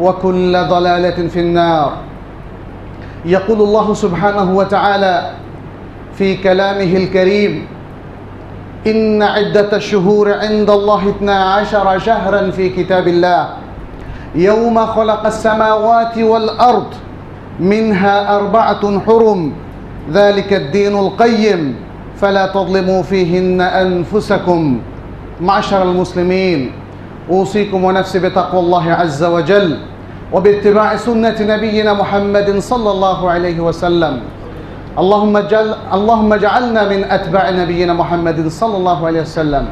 وكل ضلالة في النار. يقول الله سبحانه وتعالى في كلامه الكريم إن عدة الشهور عند الله اثنا عشر شهرا في كتاب الله. يوم خلق السماوات والأرض منها أربعة حرم ذلك الدين القيم. فلا تظلموا فيهن أنفسكم. معشر المسلمين أوصيكم ونفسي بتقوى الله عز وجل. وباتباع سنة نبينا محمد صلى الله عليه وسلم اللهم جل اللهم اجعلنا من أتباع نبينا محمد صلى الله عليه وسلم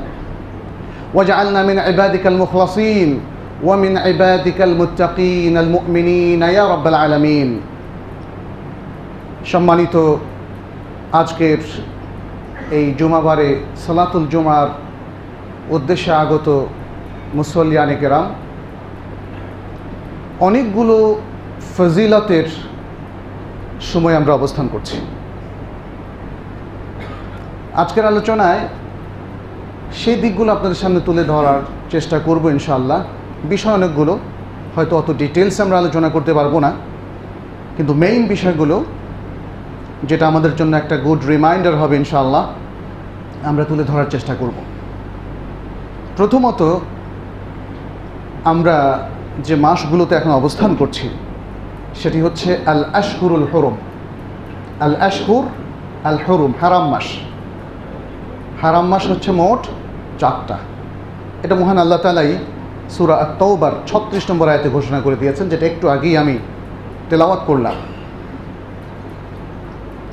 واجعلنا من عبادك المخلصين ومن عبادك المتقين المؤمنين يا رب العالمين সম্মানিত আজকের এই জুমাবারে সালাতুল জুমার উদ্দেশ্যে আগত মুসল্লিয়ানে কেরাম অনেকগুলো ফজিলতের সময় আমরা অবস্থান করছি। আজকের আলোচনায় সেই দিকগুলো আপনাদের সামনে তুলে ধরার চেষ্টা করব ইনশাআল্লাহ। বিষয় অনেকগুলো, হয়তো অত ডিটেলস আমরা আলোচনা করতে পারব না। কিন্তু মেইন বিষয়গুলো, যেটা আমাদের জন্য একটা গুড রিমাইন্ডার হবে ইনশাআল্লাহ, আমরা তুলে ধরার চেষ্টা করব। প্রথমত, আমরা যে মাসগুলোতে এখন অবস্থান করছি, সেটি হচ্ছে আল আশহুরুল হরম। আল আশহুর আল হরুম হারাম মাস। হারাম মাস হচ্ছে মোট চারটা। এটা মহান আল্লাহ তালাই সুরা তৌবার ছত্রিশ নম্বর আয়তে ঘোষণা করে দিয়েছেন, যেটা একটু আগেই আমি তেলাওয়াত করলাম।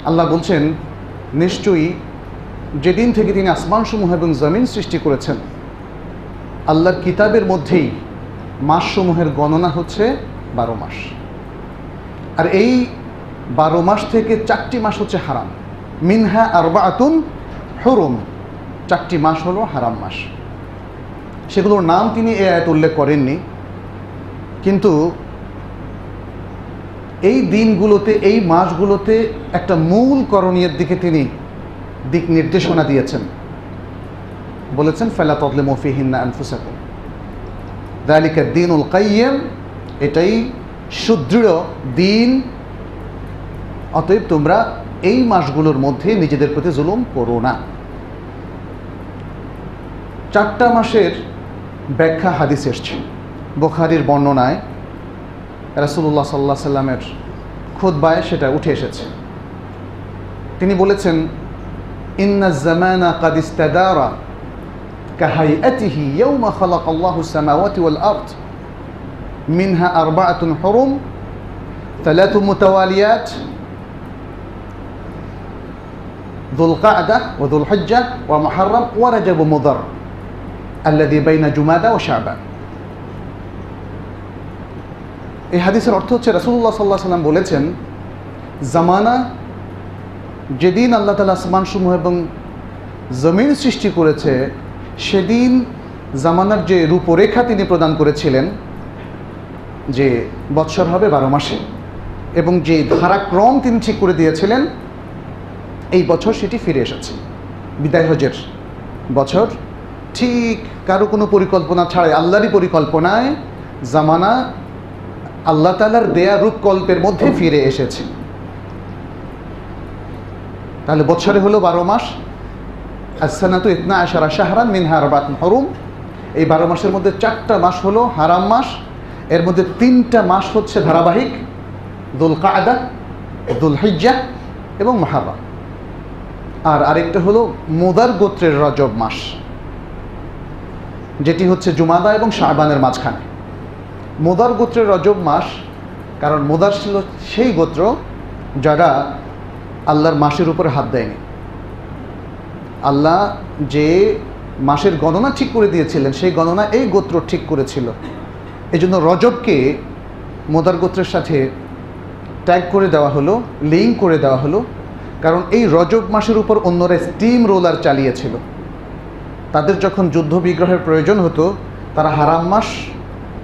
আল্লাহ বলছেন, নিশ্চয়ই যেদিন থেকে তিনি আসমানসমূহ এবং জমিন সৃষ্টি করেছেন, আল্লাহর কিতাবের মধ্যেই মাসসমূহের গণনা হচ্ছে বারো মাস। আর এই বারো মাস থেকে চারটি মাস হচ্ছে হারাম। মিনহা আর আতুন হরুম। চারটি মাস হলো হারাম মাস। সেগুলোর নাম তিনি এ আয়ত উল্লেখ করেননি। কিন্তু এই দিনগুলোতে, এই মাসগুলোতে একটা মূল করণীয়ের দিকে তিনি দিক নির্দেশনা দিয়েছেন। বলেছেন, ফেলা তদলে মফিহিন্না আনফুসাকুম। দালিকা দিন উল এটাই সুদৃঢ় দিন। অতএব তোমরা এই মাসগুলোর মধ্যে নিজেদের প্রতি জুলুম করো না। চারটা মাসের ব্যাখ্যা হাদিস এসছে। বোখারির বর্ণনায় রাসুল্লাহ সাল্লাহ সাল্লামের খোদবায় সেটা উঠে এসেছে। তিনি বলেছেন ইন্না জামানা কাদিস্তাদারা كهيئته يوم خلق الله السماوات والأرض منها أربعة حرم ثلاث متواليات ذو القعدة وذو الحجة ومحرم ورجب مضر الذي بين جمادى وشعبان এই হাদিসের অর্থ হচ্ছে রাসুল্লাহ সাল্লাহ সাল্লাম বলেছেন জামানা যেদিন আল্লাহ তালা আসমানসমূহ এবং জমিন সৃষ্টি করেছে সেদিন জামানার যে রূপরেখা তিনি প্রদান করেছিলেন, যে বৎসর হবে বারো মাসে, এবং যে ধারাক্রম তিনি ঠিক করে দিয়েছিলেন, এই বছর সেটি ফিরে এসেছে। বিদায় হজের বছর, ঠিক কারও কোনো পরিকল্পনা ছাড়াই, আল্লাহরই পরিকল্পনায় জামানা আল্লাহ তালার দেয়া রূপকল্পের মধ্যে ফিরে এসেছে। তাহলে বছরে হলো বারো মাস আসানাতু ইতনা আশারা শাহরান মিন হারবাত হরুম এই বারো মাসের মধ্যে চারটা মাস হলো হারাম মাস। এর মধ্যে তিনটা মাস হচ্ছে ধারাবাহিক দুল কায়দা দুল হিজ্জা এবং মাহাবা। আর আরেকটা হলো মুদার গোত্রের রজব মাস। যেটি হচ্ছে জুমাদা এবং শাহবানের মাঝখানে। মোদার গোত্রের রজব মাস, কারণ মোদার ছিল সেই গোত্র যারা আল্লাহর মাসের উপরে হাত দেয়নি। আল্লাহ যে মাসের গণনা ঠিক করে দিয়েছিলেন, সেই গণনা এই গোত্র ঠিক করেছিল। এই জন্য রজবকে মোদার গোত্রের সাথে ট্যাগ করে দেওয়া হলো লিঙ্ক করে দেওয়া হলো, কারণ এই রজব মাসের উপর অন্যরা স্টিম রোলার চালিয়েছিল। তাদের যখন যুদ্ধ বিগ্রহের প্রয়োজন হতো, তারা হারাম মাস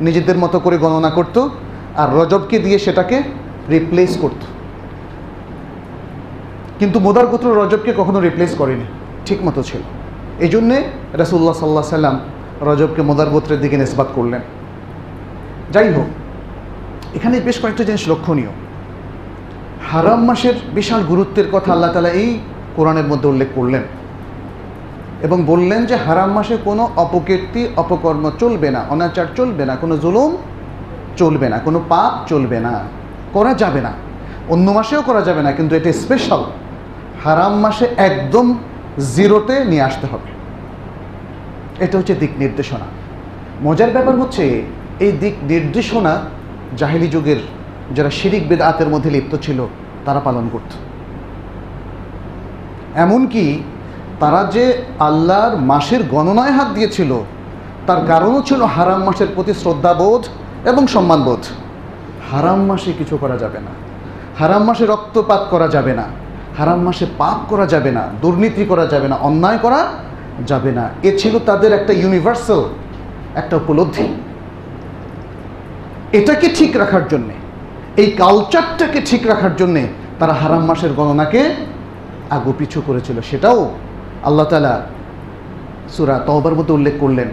নিজেদের মতো করে গণনা করত আর রজবকে দিয়ে সেটাকে রিপ্লেস করত। কিন্তু মোদার গোত্র রজবকে কখনো রিপ্লেস করেনি। ঠিক মতো ছিল। এই জন্যে রাসুল্লাহ সাল্লাহ সাল্লাম রজবকে মোদার গোত্রের দিকে নিসবাত করলেন। যাই হোক, এখানে বেশ কয়েকটা জিনিস লক্ষণীয়। হারাম মাসের বিশাল গুরুত্বের কথা আল্লাহ তালা এই কোরআনের মধ্যে উল্লেখ করলেন এবং বললেন যে হারাম মাসে কোনো অপকীর্তি, অপকর্ম চলবে না, অনাচার চলবে না, কোনো জুলুম চলবে না, কোনো পাপ চলবে না, করা যাবে না। অন্য মাসেও করা যাবে না, কিন্তু এটা স্পেশাল হারাম মাসে একদম জিরোতে নিয়ে আসতে হবে। এটা হচ্ছে দিক নির্দেশনা। মজার ব্যাপার হচ্ছে, এই দিক নির্দেশনা জাহিলি যুগের যারা শিরিক বেদাতের মধ্যে লিপ্ত ছিল, তারা পালন করত। এমনকি তারা যে আল্লাহর মাসের গণনায় হাত দিয়েছিল, তার কারণও ছিল হারাম মাসের প্রতি শ্রদ্ধাবোধ এবং সম্মানবোধ। হারাম মাসে কিছু করা যাবে না। হারাম মাসে রক্তপাত করা যাবে না। হারাম মাসে পাপ করা যাবে না, দুর্নীতি করা যাবে না, অন্যায় করা যাবে না। এ ছিল তাদের একটা ইউনিভার্সাল একটা উপলব্ধি। এটাকে ঠিক রাখার জন্যে, এই কালচারটাকে ঠিক রাখার জন্যে তারা হারাম মাসের গণনাকে আগু পিছু করেছিল। সেটাও আল্লাহ তালা সুরা তহবার মধ্যে উল্লেখ করলেন।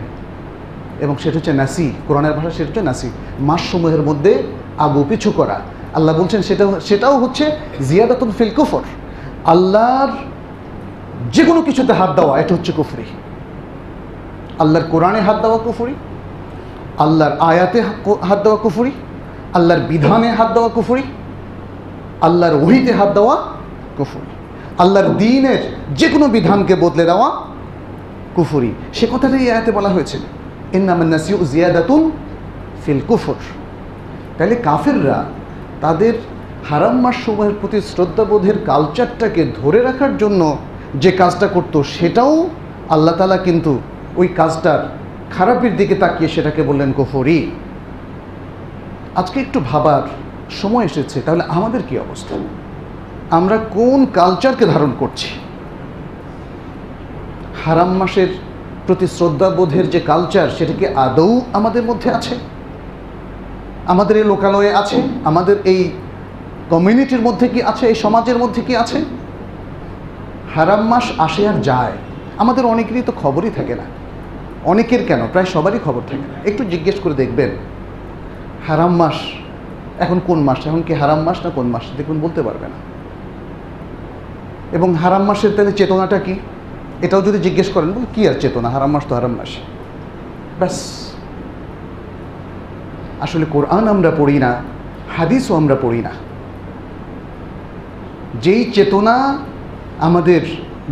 এবং সেটা হচ্ছে নাসি কোরআনের ভাষা সেটা হচ্ছে নাসি মাসসমূহের মধ্যে আগু পিছু করা। আল্লাহ বলছেন সেটা সেটাও হচ্ছে জিয়াদাতুল ফিল কুফর। আল্লাহর যে কোনো কিছুতে হাত দেওয়া, এটা হচ্ছে কুফরি। আল্লাহর কোরআনে হাত দেওয়া কুফরি, আল্লাহর আয়াতে হাত দেওয়া কুফরি, আল্লাহর বিধানে হাত দেওয়া কুফরি, আল্লাহর ওহিতে হাত দেওয়া কুফরি। আল্লাহর দিনের যে কোনো বিধানকে বদলে দেওয়া কুফুরি। সে কথাটাই আয়াতে বলা হয়েছে। ইন্নামান্নাসিউ জিয়াদাতুন ফিল কুফর। তাহলে কাফেররা তাদের হারাম সময়ের প্রতি শ্রদ্ধাবোধের কালচারটাকে ধরে রাখার জন্য যে কাজটা করত সেটাও আল্লাহ তালা কিন্তু ওই কাজটার খারাপের দিকে তাকিয়ে সেটাকে বললেন কুফরি। আজকে একটু ভাবার সময় এসেছে, তাহলে আমাদের কি অবস্থা? আমরা কোন কালচারকে ধারণ করছি? হারাম মাসের প্রতি শ্রদ্ধাবোধের যে কালচার সেটা কি আদৌ আমাদের মধ্যে আছে? আমাদের এই লোকালয়ে আছে? আমাদের এই কমিউনিটির মধ্যে কি আছে? এই সমাজের মধ্যে কি আছে? হারাম মাস আসে আর যায়। আমাদের অনেকেরই তো খবরই থাকে না। অনেকের কেন? প্রায় সবারই খবর থাকে না। একটু জিজ্ঞেস করে দেখবেন। হারাম মাস এখন কোন মাস? এখন কি হারাম মাস না কোন মাস? দেখুন, বলতে পারবে না। এবং হারাম মাসের তাহলে চেতনাটা কি? এটাও যদি জিজ্ঞেস করেন কী আর চেতনা? হারাম মাস তো হারাম মাস। ব্যাস। আসলে কোরআন আমরা পড়ি না, হাদিসও আমরা পড়ি না। যেই চেতনা আমাদের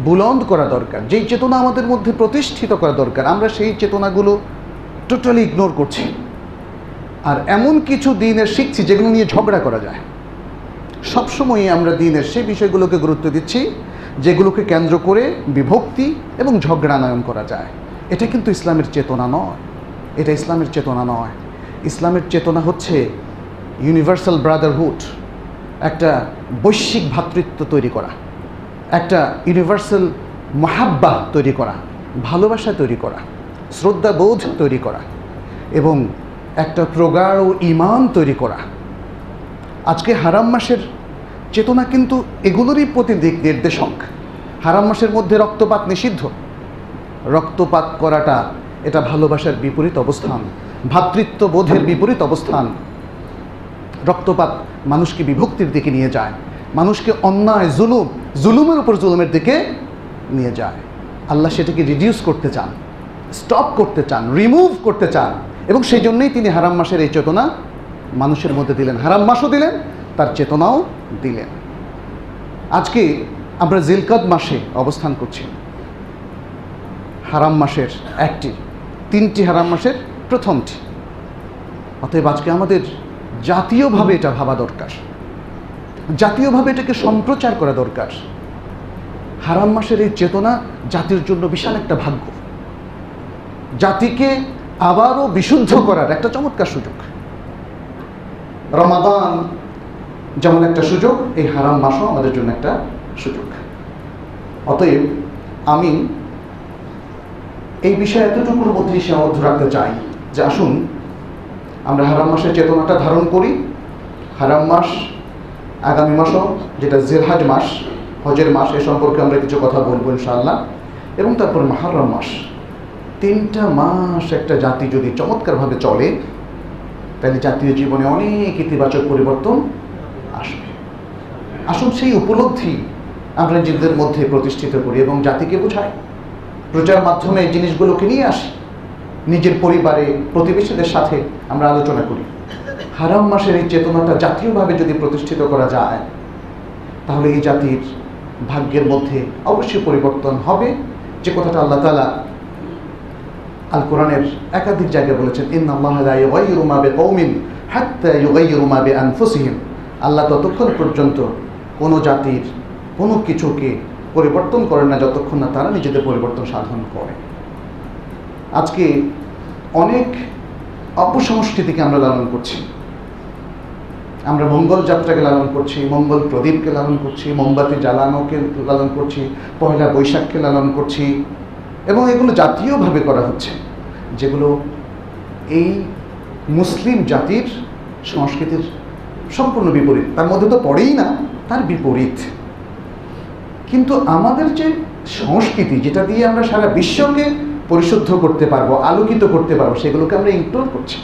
বুলন্দ করা দরকার, যেই চেতনা আমাদের মধ্যে প্রতিষ্ঠিত করা দরকার, আমরা সেই চেতনাগুলো টোটালি ইগনোর করছি। আর এমন কিছু দিনের শিখছি যেগুলো নিয়ে ঝগড়া করা যায়। সবসময়ই আমরা দিনের সেই বিষয়গুলোকে গুরুত্ব দিচ্ছি, যেগুলোকে কেন্দ্র করে বিভক্তি এবং ঝগড়ানয়ন করা যায়। এটা কিন্তু ইসলামের চেতনা নয়। এটা ইসলামের চেতনা নয়। ইসলামের চেতনা হচ্ছে ইউনিভার্সাল ব্রাদারহুড একটা বৈশ্বিক ভ্রাতৃত্ব তৈরি করা, একটা ইউনিভার্সাল মহাব্বা তৈরি করা, ভালোবাসা তৈরি করা, শ্রদ্ধাবোধ তৈরি করা এবং একটা প্রগাঢ় ইমান তৈরি করা। আজকে হারাম মাসের চেতনা কিন্তু এগুলোরই প্রতি দিক নির্দেশক। হারাম মাসের মধ্যে রক্তপাত নিষিদ্ধ। রক্তপাত করাটা এটা ভালোবাসার বিপরীত অবস্থান ভ্রাতৃত্ব বোধের বিপরীত অবস্থান। রক্তপাত মানুষকে বিভক্তির দিকে নিয়ে যায়, মানুষকে অন্যায়, জুলুম, জুলুমের উপর জুলুমের দিকে নিয়ে যায়। আল্লাহ সেটাকে রিডিউস করতে চান স্টপ করতে চান রিমুভ করতে চান এবং সেই জন্যই তিনি হারাম মাসের এই চেতনা মানুষের মধ্যে দিলেন। হারাম মাসও দিলেন, তার চেতনাও দিলেন। আজকে আমরা জিলকদ মাসে অবস্থান করছি। হারাম মাসের একটি, তিনটি হারাম মাসের প্রথমটি। অতএব আজকে আমাদের জাতীয়ভাবে এটা ভাবা দরকার। জাতীয়ভাবে এটাকে সম্প্রচার করা দরকার। হারাম মাসের এই চেতনা জাতির জন্য বিশাল একটা ভাগ্য। জাতিকে আবারও বিশুদ্ধ করার একটা চমৎকার সুযোগ। রমাদান যেমন একটা সুযোগ, এই হারাম মাসও আমাদের জন্য একটা সুযোগ। অতএব আমি এই বিষয়ে এতটুকুর মধ্যেই সীমাবদ্ধ রাখতে চাই যে আসুন আমরা হারাম মাসের চেতনাটা ধারণ করি। হারাম মাস আগামী মাসও, যেটা জেলহাজ মাস, হজের মাস, এ সম্পর্কে আমরা কিছু কথা বলব ইনশাআল্লাহ। এবং তারপর মাহারম মাস। তিনটা মাস একটা জাতি যদি চমৎকারভাবে চলে, তাহলে জাতীয় জীবনে অনেক ইতিবাচক পরিবর্তন আসবে। আসুন সেই উপলব্ধি আমরা নিজেদের মধ্যে প্রতিষ্ঠিত করি এবং জাতিকে বোঝাই। প্রচার মাধ্যমে এই জিনিসগুলোকে নিয়ে আসি। নিজের পরিবারে প্রতিবেশীদের সাথে আমরা আলোচনা করি। হারাম মাসের এই চেতনাটা জাতীয়ভাবে যদি প্রতিষ্ঠিত করা যায়, তাহলে এই জাতির ভাগ্যের মধ্যে অবশ্যই পরিবর্তন হবে। যে কথাটা আল্লাহ তালা আল কোরআনের একাধিক জায়গায় বলেছেন ইন আনফুসিহিম আল্লাহ ততক্ষণ পর্যন্ত কোনো জাতির কোনো কিছুকে পরিবর্তন করেন না, যতক্ষণ না তারা নিজেদের পরিবর্তন সাধন করে। আজকে অনেক অপসংস্কৃতিকে আমরা লালন করছি। আমরা মঙ্গল যাত্রাকে লালন করছি, মঙ্গল প্রদীপকে লালন করছি, মোমবাতি জ্বালানোকে লালন করছি পয়লা বৈশাখকে লালন করছি এবং এগুলো জাতীয়ভাবে করা হচ্ছে, যেগুলো এই মুসলিম জাতির সংস্কৃতির সম্পূর্ণ বিপরীত। তার মধ্যে তো পড়েই না, তার বিপরীত। কিন্তু আমাদের যে সংস্কৃতি, যেটা দিয়ে আমরা সারা বিশ্বকে পরিশুদ্ধ করতে পারব, আলোকিত করতে পারব, সেগুলোকে আমরা ইগনোর করছি।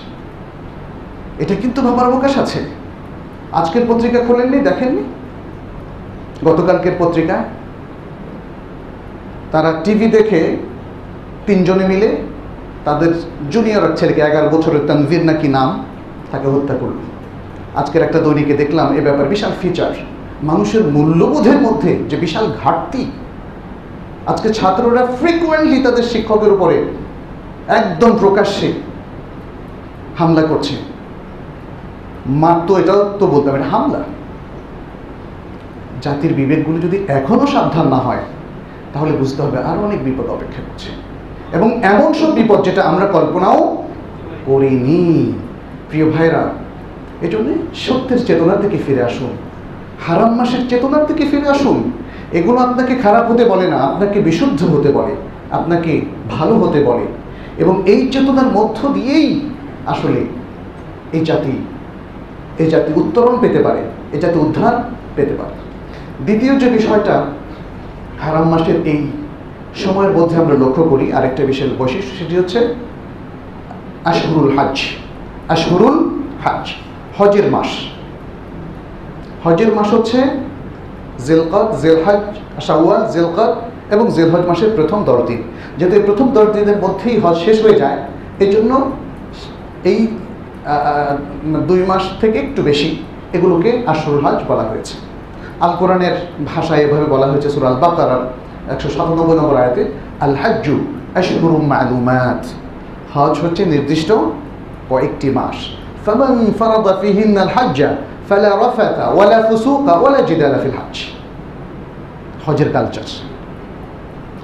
এটা কিন্তু ভাবার অবকাশ আছে। আজকের পত্রিকা খোলেননি, দেখেননি? গতকালকের পত্রিকা। তারা টিভি দেখে তিনজনে মিলে তাদের জুনিয়র ছেলেকে, এগারো বছরের তানভীর নাকি নাম, তাকে হত্যা করল। আজকের একটা দৈনিকে দেখলাম, এ ব্যাপার বিশাল ফিচার মানুষের মূল্যবোধের মধ্যে যে বিশাল ঘাটতি আজকে ছাত্ররা ফ্রিকুয়েন্টলি তাদের শিক্ষকের উপরে একদম প্রকাশ্যে হামলা করছে। মার তো এটাও তো বলতে হবে হামলা। জাতির বিবেকগুলো যদি এখনও সাবধান না হয়, তাহলে বুঝতে হবে আরও অনেক বিপদ অপেক্ষা করছে। এবং এমন সব বিপদ যেটা আমরা কল্পনাও করিনি। প্রিয় ভাইরা এজন্য সত্যের চেতনার দিকে ফিরে আসুন। হারাম মাসের চেতনার দিকে ফিরে আসুন। এগুলো আপনাকে খারাপ হতে বলে না, আপনাকে বিশুদ্ধ হতে বলে, আপনাকে ভালো হতে বলে। এবং এই চেতনার মধ্য দিয়েই আসলে এই জাতি এই জাতি উত্তরণ পেতে পারে, এই জাতি উদ্ধার পেতে পারে। দ্বিতীয় যে বিষয়টা, হারাম মাসের এই সময়ের মধ্যে আমরা লক্ষ্য করি আরেকটা বিশেষ বৈশিষ্ট্য, সেটি হচ্ছে আশহুরুল হাজ আশহুরুল হাজ হজের মাস। হজের মাস হচ্ছে জেলকদ, জেলহাজ, শাওয়াল, জেলকদ এবং জেলহজ মাসের প্রথম দশ দিন যেহেতু এই প্রথম দশ দিনের মধ্যেই হজ শেষ হয়ে যায় এই জন্য এই দুই মাস থেকে একটু বেশি এগুলোকে আশরুল হজ বলা হয়েছে। আল কোরআনের ভাষায় এভাবে বলা হয়েছে সুরাল বাকারার একশো সাতানব্বই নম্বর আয়াতে, আল হাজ্জু আশহুরুম মালুমাত। হজ হচ্ছে নির্দিষ্ট কয়েকটি মাস। ফামান ফারাদা ফিহিন আল হাজ্জা ফালা রাফাতা ওয়ালা ফুসুকা ওয়ালা জিদালা ফিল হজ হজের কালচার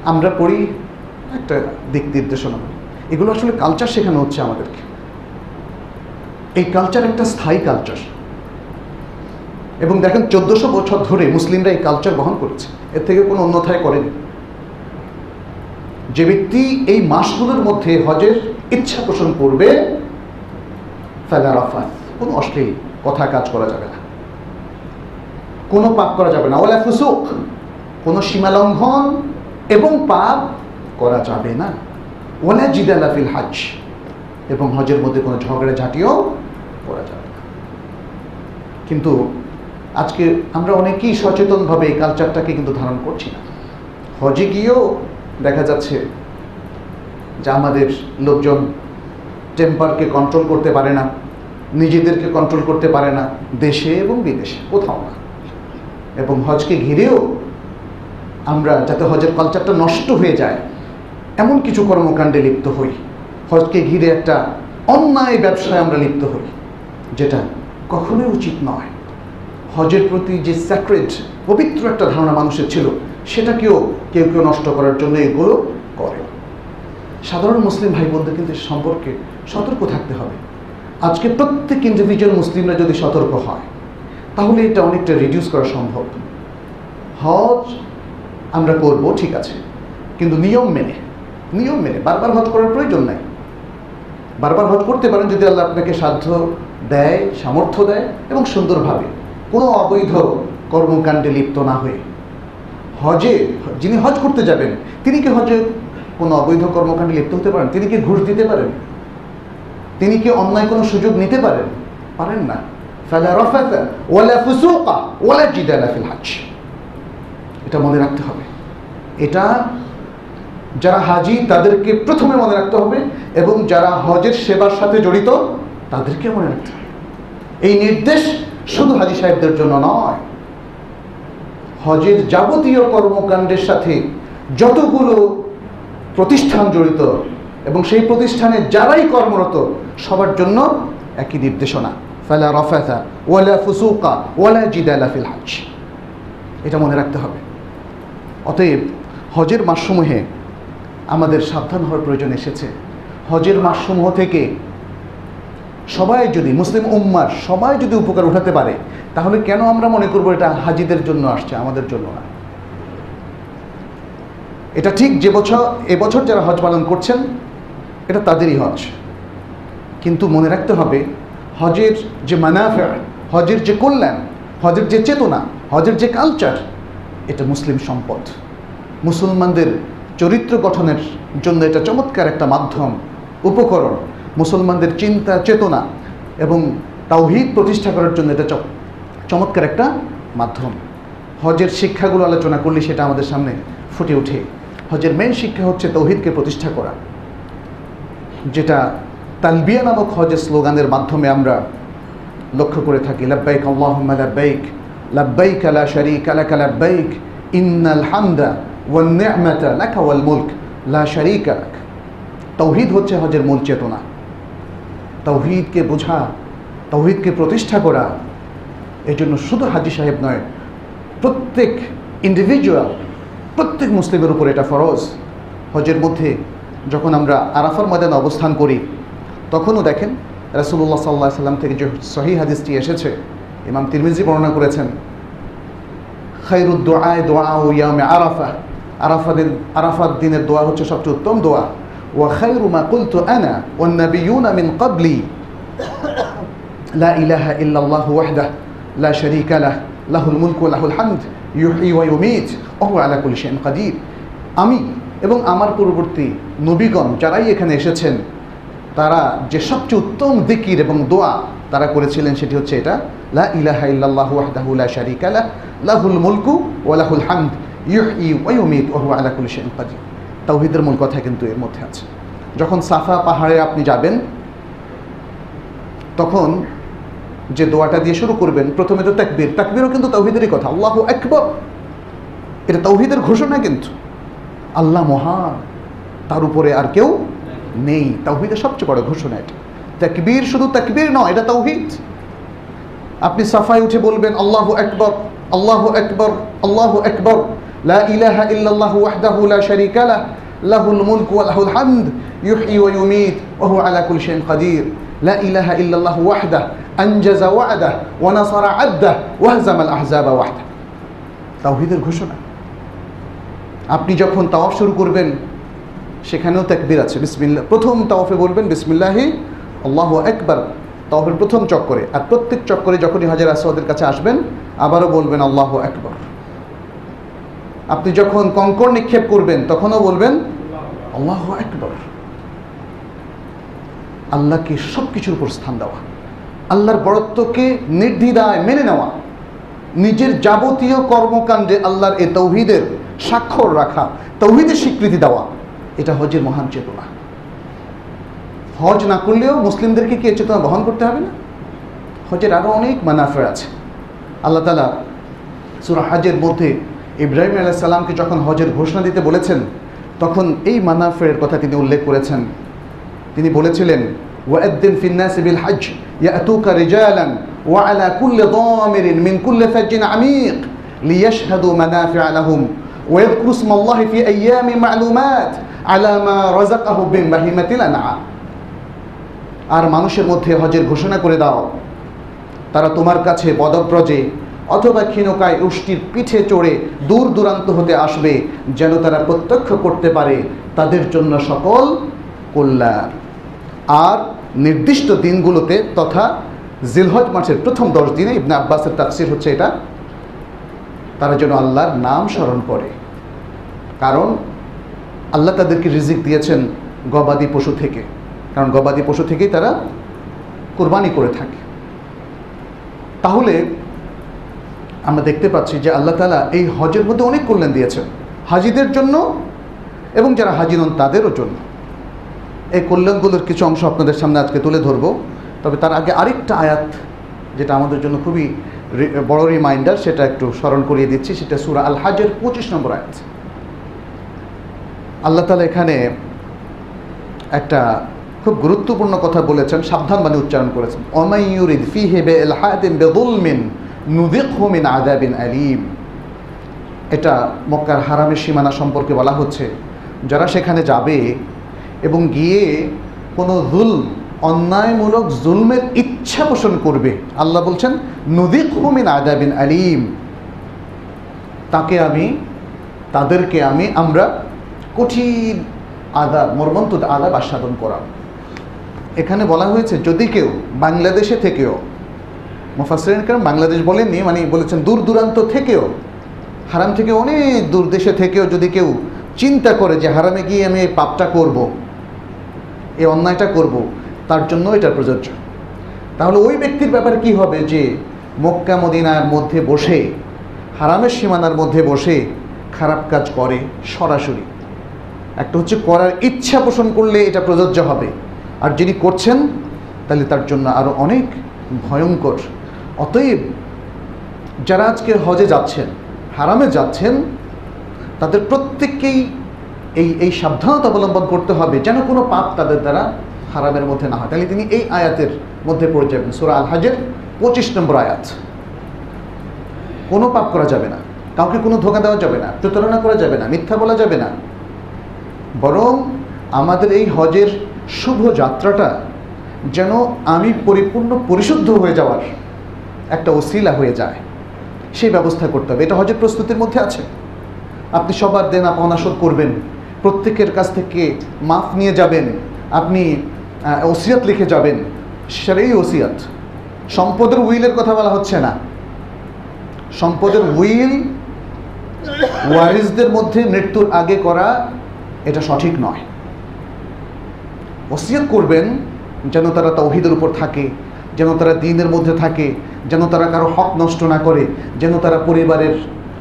আমরা পড়ি একটা দিক নির্দেশনা এগুলো আসলে কালচার শেখানো হচ্ছে আমাদেরকে। এই কালচার একটা স্থায়ী কালচার এবং দেখেন চোদ্দশো বছর ধরে মুসলিমরা এই কালচার বহন করেছে। এর থেকে কোনো অন্যথায় করেনি। যে ব্যক্তি এই মাসগুলোর মধ্যে হজের ইচ্ছা পোষণ করবে, ফেলা রাফাত, কোনো অশ্লীল কথা কাজ করা যাবে না। কোনো পাপ করা যাবে না। ওলা ফুসুক। কোনো সীমা লঙ্ঘন এবং পাপ করা যাবে না। ওলা জিদালা ফিল হাজ। এবং হজের মধ্যে কোনো ঝগড়া ঝাঁটিও করা যাবে না। কিন্তু আজকে আমরা অনেকেই সচেতনভাবে এই কালচারটাকে কিন্তু ধারণ করছি না। হজে গিয়েও দেখা যাচ্ছে যে আমাদের লোকজন টেম্পারকে কন্ট্রোল করতে পারে না। নিজেদেরকে কন্ট্রোল করতে পারে না, দেশে এবং বিদেশে, কোথাও না। এবং হজকে ঘিরেও আমরা যাতে হজের কালচারটা নষ্ট হয়ে যায়, এমন কিছু কর্মকাণ্ডে লিপ্ত হই। হজকে ঘিরে একটা অন্যায় ব্যবসায় আমরা লিপ্ত হই, যেটা কখনোই উচিত নয়। হজের প্রতি যে স্যাক্রেড পবিত্র একটা ধারণা মানুষের ছিল, সেটাকেও কেউ কেউ নষ্ট করার জন্য এগুলো করে। সাধারণ মুসলিম ভাই বোনদের কিন্তু সম্পর্কে সতর্ক থাকতে হবে। আজকে প্রত্যেক ইন্ডিভিজুয়াল মুসলিমরা যদি সতর্ক হয়, তাহলে এটা অনেকটা রিডিউস করা সম্ভব। হজ আমরা করব, ঠিক আছে। কিন্তু নিয়ম মেনে নিয়ম মেনে, বারবার হজ করার প্রয়োজন নাই। বারবার হজ করতে পারেন যদি আল্লাহ আপনাকে সাধ্য দেয়, সামর্থ্য দেয় এবং সুন্দরভাবে। কোনো অবৈধ কর্মকাণ্ডে লিপ্ত না হয়ে। হজে, যিনি হজ করতে যাবেন, তিনি কি হজে কোনো অবৈধ কর্মকাণ্ডে লিপ্ত হতে পারেন? তিনি কি ঘুষ দিতে পারেন? তিনি কি অন্যায় কোনো সুযোগ নিতে পারেন? পারেন না। ফালা রাফাতা ওয়ালা ফুসুকা ওয়ালা জিদালা ফিল হজ এটা মনে রাখতে হবে। এটা যারা হাজি, তাদেরকে প্রথমে মনে রাখতে হবে এবং যারা হজের সেবার সাথে জড়িত, তাদেরকে মনে রাখতে হবে। এই নির্দেশ শুধু হাজি সাহেবদের জন্য নয়। হজের যাবতীয় কর্মকাণ্ডের সাথে যতগুলো প্রতিষ্ঠান জড়িত এবং সেই প্রতিষ্ঠানে যারাই কর্মরত, সবার জন্য একই নির্দেশনা। ফালা রফাতা ওয়ালা ফুসুকা ওয়ালা জিদালা ফিল হাজ। এটা মনে রাখতে হবে। অতএব হজের মাসসমূহে আমাদের সাবধান হওয়ার প্রয়োজন এসেছে। হজের মাসসমূহ থেকে সবাই যদি, মুসলিম উম্মার সবাই যদি উপকার উঠাতে পারে, তাহলে কেন আমরা মনে করব এটা হাজিদের জন্য আসছে, আমাদের জন্য না? এটা ঠিক যে বছর এবছর যারা হজ পালন করছেন এটা তাদেরই হজ। কিন্তু মনে রাখতে হবে, হজের যে মানাফে হজের যে কল্যাণ, হজের যে চেতনা, হজের যে কালচার এটা মুসলিম সম্পদ। মুসলমানদের চরিত্র গঠনের জন্য এটা চমৎকার একটা মাধ্যম, উপকরণ। মুসলমানদের চিন্তা, চেতনা এবং তাওহিদ প্রতিষ্ঠা করার জন্য এটা চমৎকার একটা মাধ্যম। হজের শিক্ষাগুলো আলোচনা করলে সেটা আমাদের সামনে ফুটে ওঠে। হজের মেন শিক্ষা হচ্ছে তৌহিদকে প্রতিষ্ঠা করা। যেটা তালবিয়া নামক হজের স্লোগানের মাধ্যমে আমরা লক্ষ্য করে থাকি, লাব্বাইক আল্লাহুম্মা লাব্বাইক লাব্বাইক লা শারীকা লাকা, লাব্বাইক, ইন্নাল হামদা ওয়ান নি'মাতা লাকা ওয়াল মুলক, লা শারীকা লাক। তৌহিদ হচ্ছে হজের মূল চেতনা। তৌহিদকে বোঝা, তৌহিদকে প্রতিষ্ঠা করা এই জন্য শুধু হাজি সাহেব নয়, প্রত্যেক ইন্ডিভিজুয়াল প্রত্যেক মুসলিমের উপর এটা ফরজ। হজের মধ্যে যখন আমরা আরাফার ময়দানে অবস্থান করি, তখনও দেখেন রাসুল্লাহ সাল্লাহ সাল্লাম থেকে যে সহি হাদিসটি এসেছে, ইমাম তিরমিজি বর্ণনা করেছেন খাইরুদ্দোয়ায় দোয়া ও ইয়ামে আরাফা। আরাফা দিন আরাফাত দিনের দোয়া হচ্ছে সবচেয়ে উত্তম দোয়া। ওয়া খাইরু মা কুলতু আনা ওয়ান নাবিয়ুনা মিন ক্বাবলি। লা ইলাহা ইল্লাল্লাহু ওয়াহদাহু লা শারীকা লাহ, লাহুল মুলকু ওয়া লাহুল হামদ, ইউহয়ি ওয়া ইউমীত, ওয়া হুয়া আলা কুল্লি শাইইন কাদির আমি এবং আমার পূর্ববর্তী নবীগণ যারাই এখানে এসেছেন, তারা যে সবচেয়ে উত্তম দিকির এবং দোয়া তারা করেছিলেন সেটি হচ্ছে এটা, লা ইলাহা ইল্লাল্লাহু ওয়াহদাহু লা শারীকা লাহ লাহুল মুলকু ওয়া লাহুল হামদ, ইউহয়ি ওয়া ইউমীত ওয়া হুয়া আলা কুল্লি শাইইন কাদির। তাওহীদের মূল কথা কিন্তু এর মধ্যে আছে। যখন সাফা পাহাড়ে আপনি যাবেন, তখন যে দোয়াটা দিয়ে শুরু করবেন, প্রথমে তো তাকবীর, তাকবীরও কিন্তু তৌহিদেরই কথা, আল্লাহ একবার এটা তৌহিদের ঘোষণা কিন্তু। আল্লাহ মহান। তার উপরে আর কেউ নেই। তাওহিদের সবচেয়ে বড় ঘোষণা এটা। তাকবীর শুধু তাকবীর নয়, এটা তৌহিদ আপনি সাফায় উঠে বলবেন, আল্লাহ একবার আল্লাহ একবার আল্লাহ একবার লা ইলাহা ইল্লাল্লাহু ওয়াহদাহু লা শারীকা লাহ, লাহুল মুলকু ওয়া লাহুল হামদ, ইউহয়ি ওয়া ইউমীত, ওয়া হুয়া আলা কুল্লি শাইইন কাদির লা ইলাহা ইল্লাল্লাহু ওয়াহদাহু আনজাজা ওয়া'দাহ, ওয়া নাসারা 'আবদাহ ওয়া হাযামাল আহজাবা ওয়াহদাহ। তাওহীদের ঘোষণা। আপনি যখন তাওয়াফ শুরু করবেন, সেখানেও তাকবীর আছে। বিসমিল্লাহ প্রথম তাওয়াফে বলবেন, বিসমিল্লাহি, আল্লাহ একবার তাওয়াফের প্রথম চক্করে। আর প্রত্যেক চক্করে যখনই হাজার আসওয়াদের কাছে আসবেন, আবারও বলবেন, আল্লাহ একবার আপনি যখন কঙ্কর নিক্ষেপ করবেন, তখনও বলবেন, আল্লাহ একবার আল্লাহকে সব কিছুর উপর স্থান দেওয়া। আল্লাহর বড়ত্বকে নির্দ্বিধায় মেনে নেওয়া। নিজের যাবতীয় কর্মকাণ্ডে আল্লাহর এ তৌহিদের স্বাক্ষর রাখা, তৌহিদের স্বীকৃতি দেওয়া, এটা হজের মহান চেতনা। হজ না করলেও মুসলিমদেরকে কি চেতনা বহন করতে হবে না? হজের আরও অনেক মানাফের আছে। আল্লাহ তালা সুরা হাজের মধ্যে ইব্রাহিম আল্লাহ সাল্লামকে যখন হজের ঘোষণা দিতে বলেছেন, তখন এই মানাফের কথা তিনি উল্লেখ করেছেন। তিনি বলেছিলেন ওয়াদ্দিন ফিন্নাস বিল হজ ইয়াতুকা রিজালান, ওয়া আলা কুল্লি দামিরিন মিন কুল্লি ফাজিন আমীক লিয়াশহাদু মানাফি লাহুম। ويذكروا اسم الله في أيام معلومات على ما رزقه من بهيمة الأنعام আর মানুষের মধ্যে হজের ঘোষণা করে দাও তারা তোমার কাছে পদব্রজে অথবা ক্ষীণকায় উষ্টির পিঠে চড়ে দূর দূরান্ত হতে আসবে যেন তারা প্রত্যক্ষ করতে পারে তাদের জন্য সকল কল্যাণ আর নির্দিষ্ট দিনগুলোতে তথা জিলহজ মাসের প্রথম দশ দিনে ইবনে আব্বাসের তাফসির হচ্ছে এটা তারা যেন আল্লাহর নাম স্মরণ করে কারণ আল্লাহ তাদেরকে রিজিক দিয়েছেন গবাদি পশু থেকে। কারণ গবাদি পশু থেকেই তারা কোরবানি করে থাকে। তাহলে আমরা দেখতে পাচ্ছি যে আল্লাহ তালা এই হজের মধ্যে অনেক কল্যাণ দিয়েছেন। হাজিদের জন্য এবং যারা হাজি নন তাদেরও জন্য। এই কল্যাণগুলোর কিছু অংশ আপনাদের সামনে আজকে তুলে ধরব। তবে তার আগে আরেকটা আয়াত যেটা আমাদের জন্য খুবই বড় রিমাইন্ডার সেটা একটু স্মরণ করিয়ে দিচ্ছি। সেটা সুরা আল হাজের পঁচিশ নম্বর আয়াত। আল্লাহ তালা এখানে একটা খুব গুরুত্বপূর্ণ কথা বলেছেন সাবধান মানে উচ্চারণ করেছেন। অমাইয়ুরিদ ফি হেবে এল হায়াতিন বেদুলমিন নুদিকহু মিন আদাবিন আলিম। এটা মক্কার হারামের সীমানা সম্পর্কে বলা হচ্ছে। যারা সেখানে যাবে এবং গিয়ে কোনো জুলম, অন্যায়মূলক জুলমের ইচ্ছা পোষণ করবে, আল্লাহ বলছেন নুদিকহু মিন আদাবিন আলিম। তাকে আমি, তাদেরকে আমি আমরা কঠিন আদাব মর্মন্ত আদাব আস্বাদন করা। এখানে বলা হয়েছে, যদি কেউ বাংলাদেশে থেকেও মুফাসরিন কারণ বাংলাদেশ বলেননি মানে বলেছেন দূর দূরান্ত থেকেও, হারাম থেকে অনেক দূর দেশে থেকেও যদি কেউ চিন্তা করে যে হারামে গিয়ে আমি এই পাপটা করব, এই অন্যায়টা করব, তার জন্য এটা প্রযোজ্য। তাহলে ওই ব্যক্তির ব্যাপারে কি হবে যে মক্কা মদিনার মধ্যে বসে, হারামের সীমানার মধ্যে বসে খারাপ কাজ করে সরাসরি? একটা হচ্ছে করার ইচ্ছা পোষণ করলে এটা প্রযোজ্য হবে। আর যিনি করছেন, তাহলে তার জন্য আরও অনেক ভয়ঙ্কর। অতএব, যারা আজকে হজে যাচ্ছেন, হারামে যাচ্ছেন, তাদের প্রত্যেককেই এই এই সাবধানতা অবলম্বন করতে হবে, যেন কোনো পাপ তাদের দ্বারা হারামের মধ্যে না হয়। তাহলে তিনি এই আয়াতের মধ্যে পড়ে যাবেন, সুরা আল হাজের পঁচিশ নম্বর আয়াত। কোনো পাপ করা যাবে না। কাউকে কোনো ধোকা দেওয়া যাবে না, প্রতারণা করা যাবে না, মিথ্যা বলা যাবে না। বরং আমাদের এই হজের শুভ যাত্রাটা যেন আমি পরিপূর্ণ পরিশুদ্ধ হয়ে যাওয়ার একটা ওসিলা হয়ে যায়। সেই ব্যবস্থা করতে হবে। এটা হজের প্রস্তুতির মধ্যে আছে। আপনি সবার দেনা পাওনা শোধ করবেন। প্রত্যেকের কাছ থেকে মাফ নিয়ে যাবেন। আপনি ওসিয়াত লিখে যাবেন। সেটাই ওসিয়াত। সম্পদের উইলের কথা বলা হচ্ছে না। সম্পদের উইল ওয়ারিসদের মধ্যে মৃত্যুর আগে করা এটা সঠিক নয়। ওসিয়াত করবেন যেন তারা তৌহিদের উপর থাকে, যেন তারা দিনের মধ্যে থাকে, যেন তারা কারও হক নষ্ট না করে, যেন তারা পরিবারের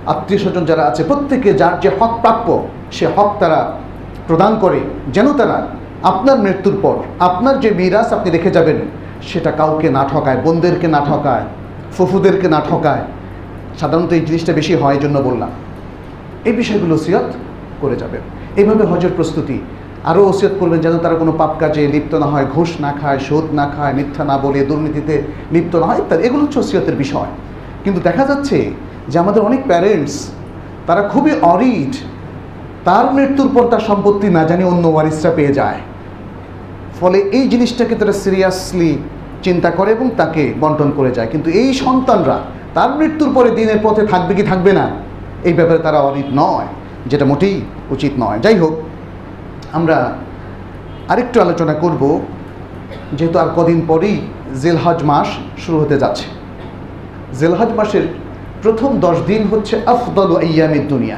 আত্মীয় স্বজন যারা আছে, প্রত্যেকে যার যে হক প্রাপ্য, সে হক তারা প্রদান করে। যেন তারা আপনার মৃত্যুর পর, আপনার যে মিরাজ আপনি রেখে যাবেন, সেটা কাউকে না ঠকায় বোনদেরকে না ঠকায়, ফুফুদেরকে না ঠকায়। সাধারণত এই জিনিসটা বেশি হয় জন্য বললাম। এই বিষয়গুলো ওসিয়ত করে যাবেন। এইভাবে হজের প্রস্তুতি। আরও ওসিয়ত করবেন যেন তারা কোনো পাপ কাজে লিপ্ত না হয়, ঘুষ না খায় সুদ না খায়, মিথ্যা না বলে, দুর্নীতিতে লিপ্ত না হয় ইত্যাদি। এগুলো হচ্ছে ওসিয়তের বিষয়। কিন্তু দেখা যাচ্ছে যে আমাদের অনেক প্যারেন্টস তারা খুবই অরিড। তার মৃত্যুর পর তার সম্পত্তি না জানি অন্য ওয়ারিসরা পেয়ে যায়। ফলে এই জিনিসটাকে তারা সিরিয়াসলি চিন্তা করে এবং তাকে বন্টন করে যায়। কিন্তু এই সন্তানরা, তার মৃত্যুর পরে দিনের পথে থাকবে কি থাকবে না, এই ব্যাপারে তারা অরিত নয়। যেটা মোটেই উচিত নয়। যাই হোক, আমরা আরেকটু আলোচনা করব, যেহেতু আর কদিন পরেই জেলহজ মাস শুরু হতে যাচ্ছে। জেলহজ মাসের প্রথম দশ দিন হচ্ছে আফদলু আয়ামের দুনিয়া।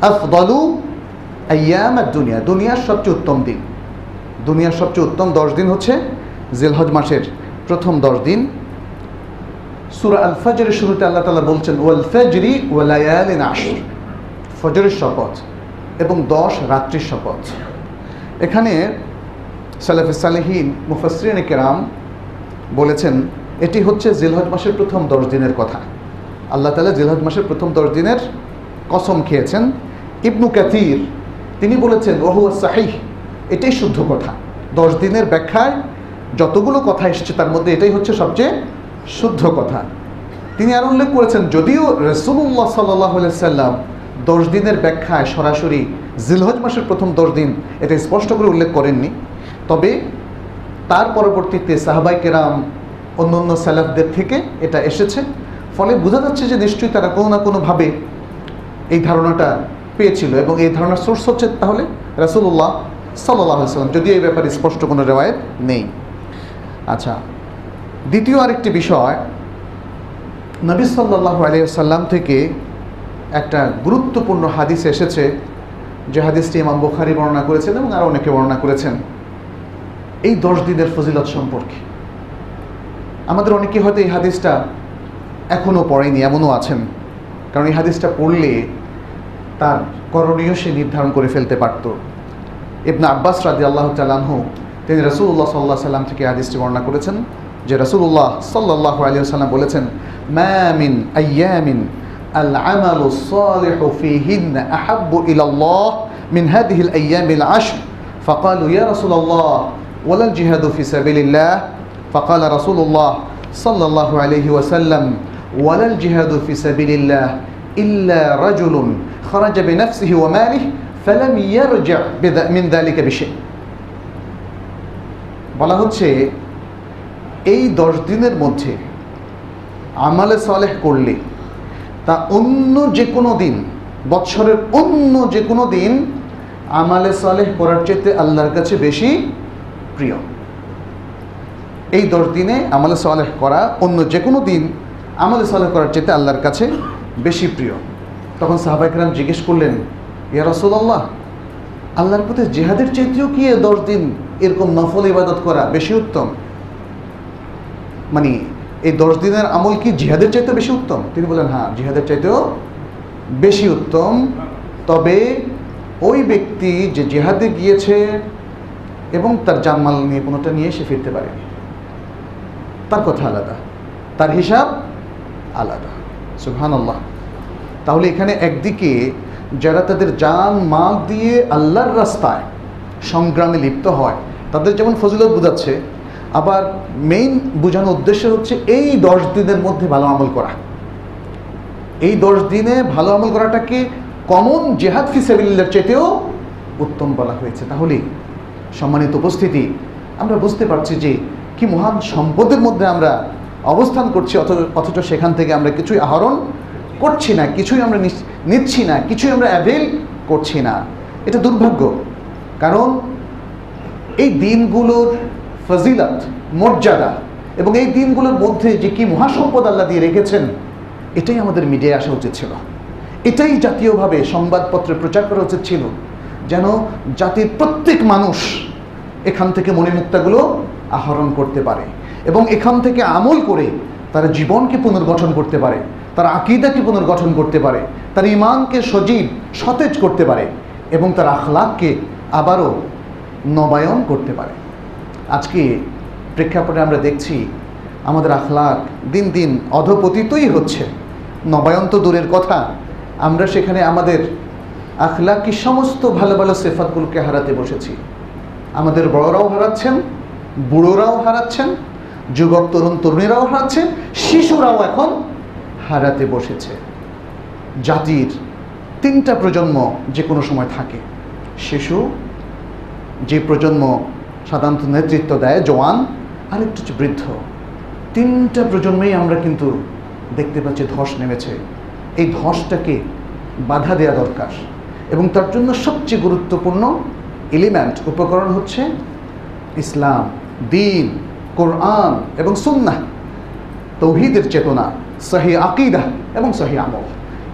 আফদলু আয়ামের দুনিয়া, দুনিয়ার সবচেয়ে উত্তম দিন। দুনিয়ার সবচেয়ে উত্তম দশ দিন হচ্ছে জিলহজ মাসের প্রথম দশ দিন। সুরা আল ফজরের শুরুতে আল্লাহ তালা বলছেন ওয়াল ফজরি ওয়ালায়ালিন আশর। ফজরের শপথ এবং দশ রাত্রির শপথ। এখানে সালাফে সালেহীন মুফাসরিন কেরাম বলেছেন, এটি হচ্ছে জিলহজ মাসের প্রথম দশ দিনের কথা। আল্লাহ তালা জিলহজ মাসের প্রথম দশ দিনের কসম খেয়েছেন। ইবনু কাতির তিনি বলেছেন ওহু সাহিহ, এটাই শুদ্ধ কথা। দশ দিনের ব্যাখ্যায় যতগুলো কথা এসেছে তার মধ্যে এটাই হচ্ছে সবচেয়ে শুদ্ধ কথা। তিনি আর উল্লেখ করেছেন, যদিও রসুল্লাহ সাল্লাহ সাল্লাম দশ দিনের ব্যাখ্যায় সরাসরি জিলহজ মাসের প্রথম দশ দিন এটা স্পষ্ট করে উল্লেখ করেননি। তবে তার পরবর্তীতে সাহাবাই কেরাম অন্য অন্য স্যালাফদের থেকে এটা এসেছে। ফলে বোঝা যাচ্ছে যে নিশ্চয়ই তারা কোনো না কোনোভাবে এই ধারণাটা পেয়েছিল এবং এই ধারণার সোর্স হচ্ছে তাহলে রাসুল্লাহ সাল্লাহ সাল্লাম যদিও এই ব্যাপারে স্পষ্ট কোনো রেওয়ায়ত নেই। আচ্ছা দ্বিতীয় আরেকটি বিষয়, নবী সাল্লাহ আলিয়া সাল্লাম থেকে একটা গুরুত্বপূর্ণ হাদিস এসেছে যে হাদিসটি ইমাম বুখারি বর্ণনা করেছেন এবং আরও অনেকে বর্ণনা করেছেন। এই দশ দিনের ফজিলত সম্পর্কে। আমাদের অনেকে হয়তো এই হাদিসটা এখনও পড়েনি, এমনও আছেন। কারণ এই হাদিসটা পড়লে তার করণীয় সে নির্ধারণ করে ফেলতে পারত। ইবনা আব্বাস রাজি আল্লাহ তালাহু তিনি রসুল্লাহ সাল্লাহ সাল্লাম থেকে হাদিসটি বর্ণনা করেছেন যে রসুল্লাহ সাল্লাহ আলিয়া সাল্লাম বলেছেন ম্যামিন আয়ামিন العمل الصالح فيهن أحب إلى الله من هذه الأيام العشر فقالوا يا رسول الله ولا الجهاد في سبيل الله فقال رسول الله صلى الله عليه وسلم ولا الجهاد في سبيل الله إلا رجل خرج بنفسه وماله فلم يرجع بذ- من ذلك بشيء বলা হচ্ছে এই দশ দিনের মধ্যে আমালে সালেহ করলে তা অন্য যে কোনো দিন, বৎসরের অন্য যে কোনো দিন আমালে সালেহ করার চেয়ে আল্লাহর কাছে বেশি প্রিয়। এই দশ দিনে আমালে সালেহ করা অন্য যে কোনো দিন আমালে সালেহ করার চেয়ে আল্লাহর কাছে বেশি প্রিয়। তখন সাহাবাইকরাম জিজ্ঞেস করলেন, ইয়া রসুল্লাহ আল্লাহর প্রতি জেহাদের চাইতেও কি দশ দিন এরকম নফল ইবাদত করা বেশি উত্তম? মানে এই দশ দিনের আমল কি জিহাদের চাইতেও বেশি উত্তম? তিনি বলেন হ্যাঁ জিহাদের চাইতেও বেশি উত্তম। তবে ওই ব্যক্তি যে জিহাদে গিয়েছে এবং তার জানমাল নিয়ে কোনোটা নিয়ে সে ফিরতে পারেনি। তার কথা আলাদা, তার হিসাব আলাদা। সুহান আল্লাহ তাহলে এখানে একদিকে যারা তাদের জান মাল দিয়ে আল্লাহর রাস্তায় সংগ্রামে লিপ্ত হয়, তাদের যেমন ফজিলত বোঝাচ্ছে আবার মেইন বোঝানোর উদ্দেশ্য হচ্ছে এই দশ দিনের মধ্যে ভালো আমল করা। এই দশ দিনে ভালো আমল করাটাকে কমন জেহাদ ফিসাবিল্লার চেতেও উত্তম বলা হয়েছে। তাহলে সম্মানিত উপস্থিতি, আমরা বুঝতে পারছি যে কি মহান সম্পদের মধ্যে আমরা অবস্থান করছি, অথচ সেখান থেকে আমরা কিছুই আহরণ করছি না, কিছুই আমরা নিচ্ছি না, কিছুই আমরা অ্যাভেল করছি না। এটা দুর্ভাগ্য। কারণ এই দিনগুলোর ফজিলত, মর্যাদা, এবং এই দিনগুলোর মধ্যে যে কি মহাসম্পদ আল্লাহ দিয়ে রেখেছেন, এটাই আমাদের মিডিয়ায় আসা উচিত ছিল। এটাই জাতীয়ভাবে সংবাদপত্রে প্রচার করা উচিত ছিল, যেন জাতির প্রত্যেক মানুষ এখান থেকে মণিমুক্তাগুলো আহরণ করতে পারে, এবং এখান থেকে আমল করে তারা জীবনকে পুনর্গঠন করতে পারে, তার আকিদাকে পুনর্গঠন করতে পারে, তার ইমানকে সজীব, সতেজ করতে পারে, এবং তার আখলাককে আবারও নবায়ন করতে পারে। আজকে প্রেক্ষাপটে আমরা দেখছি আমাদের আখলাক দিন দিন অধপতিতই হচ্ছে। নবায়ন তো দূরের কথা। আমরা সেখানে আমাদের আখলাকি সমস্ত ভালো ভালো সেফাতগুলোকে হারাতে বসেছি। আমাদের বড়রাও হারাচ্ছেন, বুড়োরাও হারাচ্ছেন, যুবক, তরুণ, তরুণীরাও হারাচ্ছেন, শিশুরাও এখন হারাতে বসেছে। জাতির তিনটা প্রজন্ম যে কোনো সময় থাকে। শিশু যে প্রজন্ম সাধারণত নেতৃত্ব দেয়, জওয়ান, আরেকটু হচ্ছে বৃদ্ধ। তিনটা প্রজন্মেই আমরা কিন্তু দেখতে পাচ্ছি ধস নেমেছে। এই ধসটাকে বাধা দেওয়া দরকার। এবং তার জন্য সবচেয়ে গুরুত্বপূর্ণ এলিমেন্ট উপকরণ হচ্ছে ইসলাম, দিন, কোরআন এবং সুন্নাহ, তৌহিদের চেতনা, সহি আকিদা এবং সহি আমল।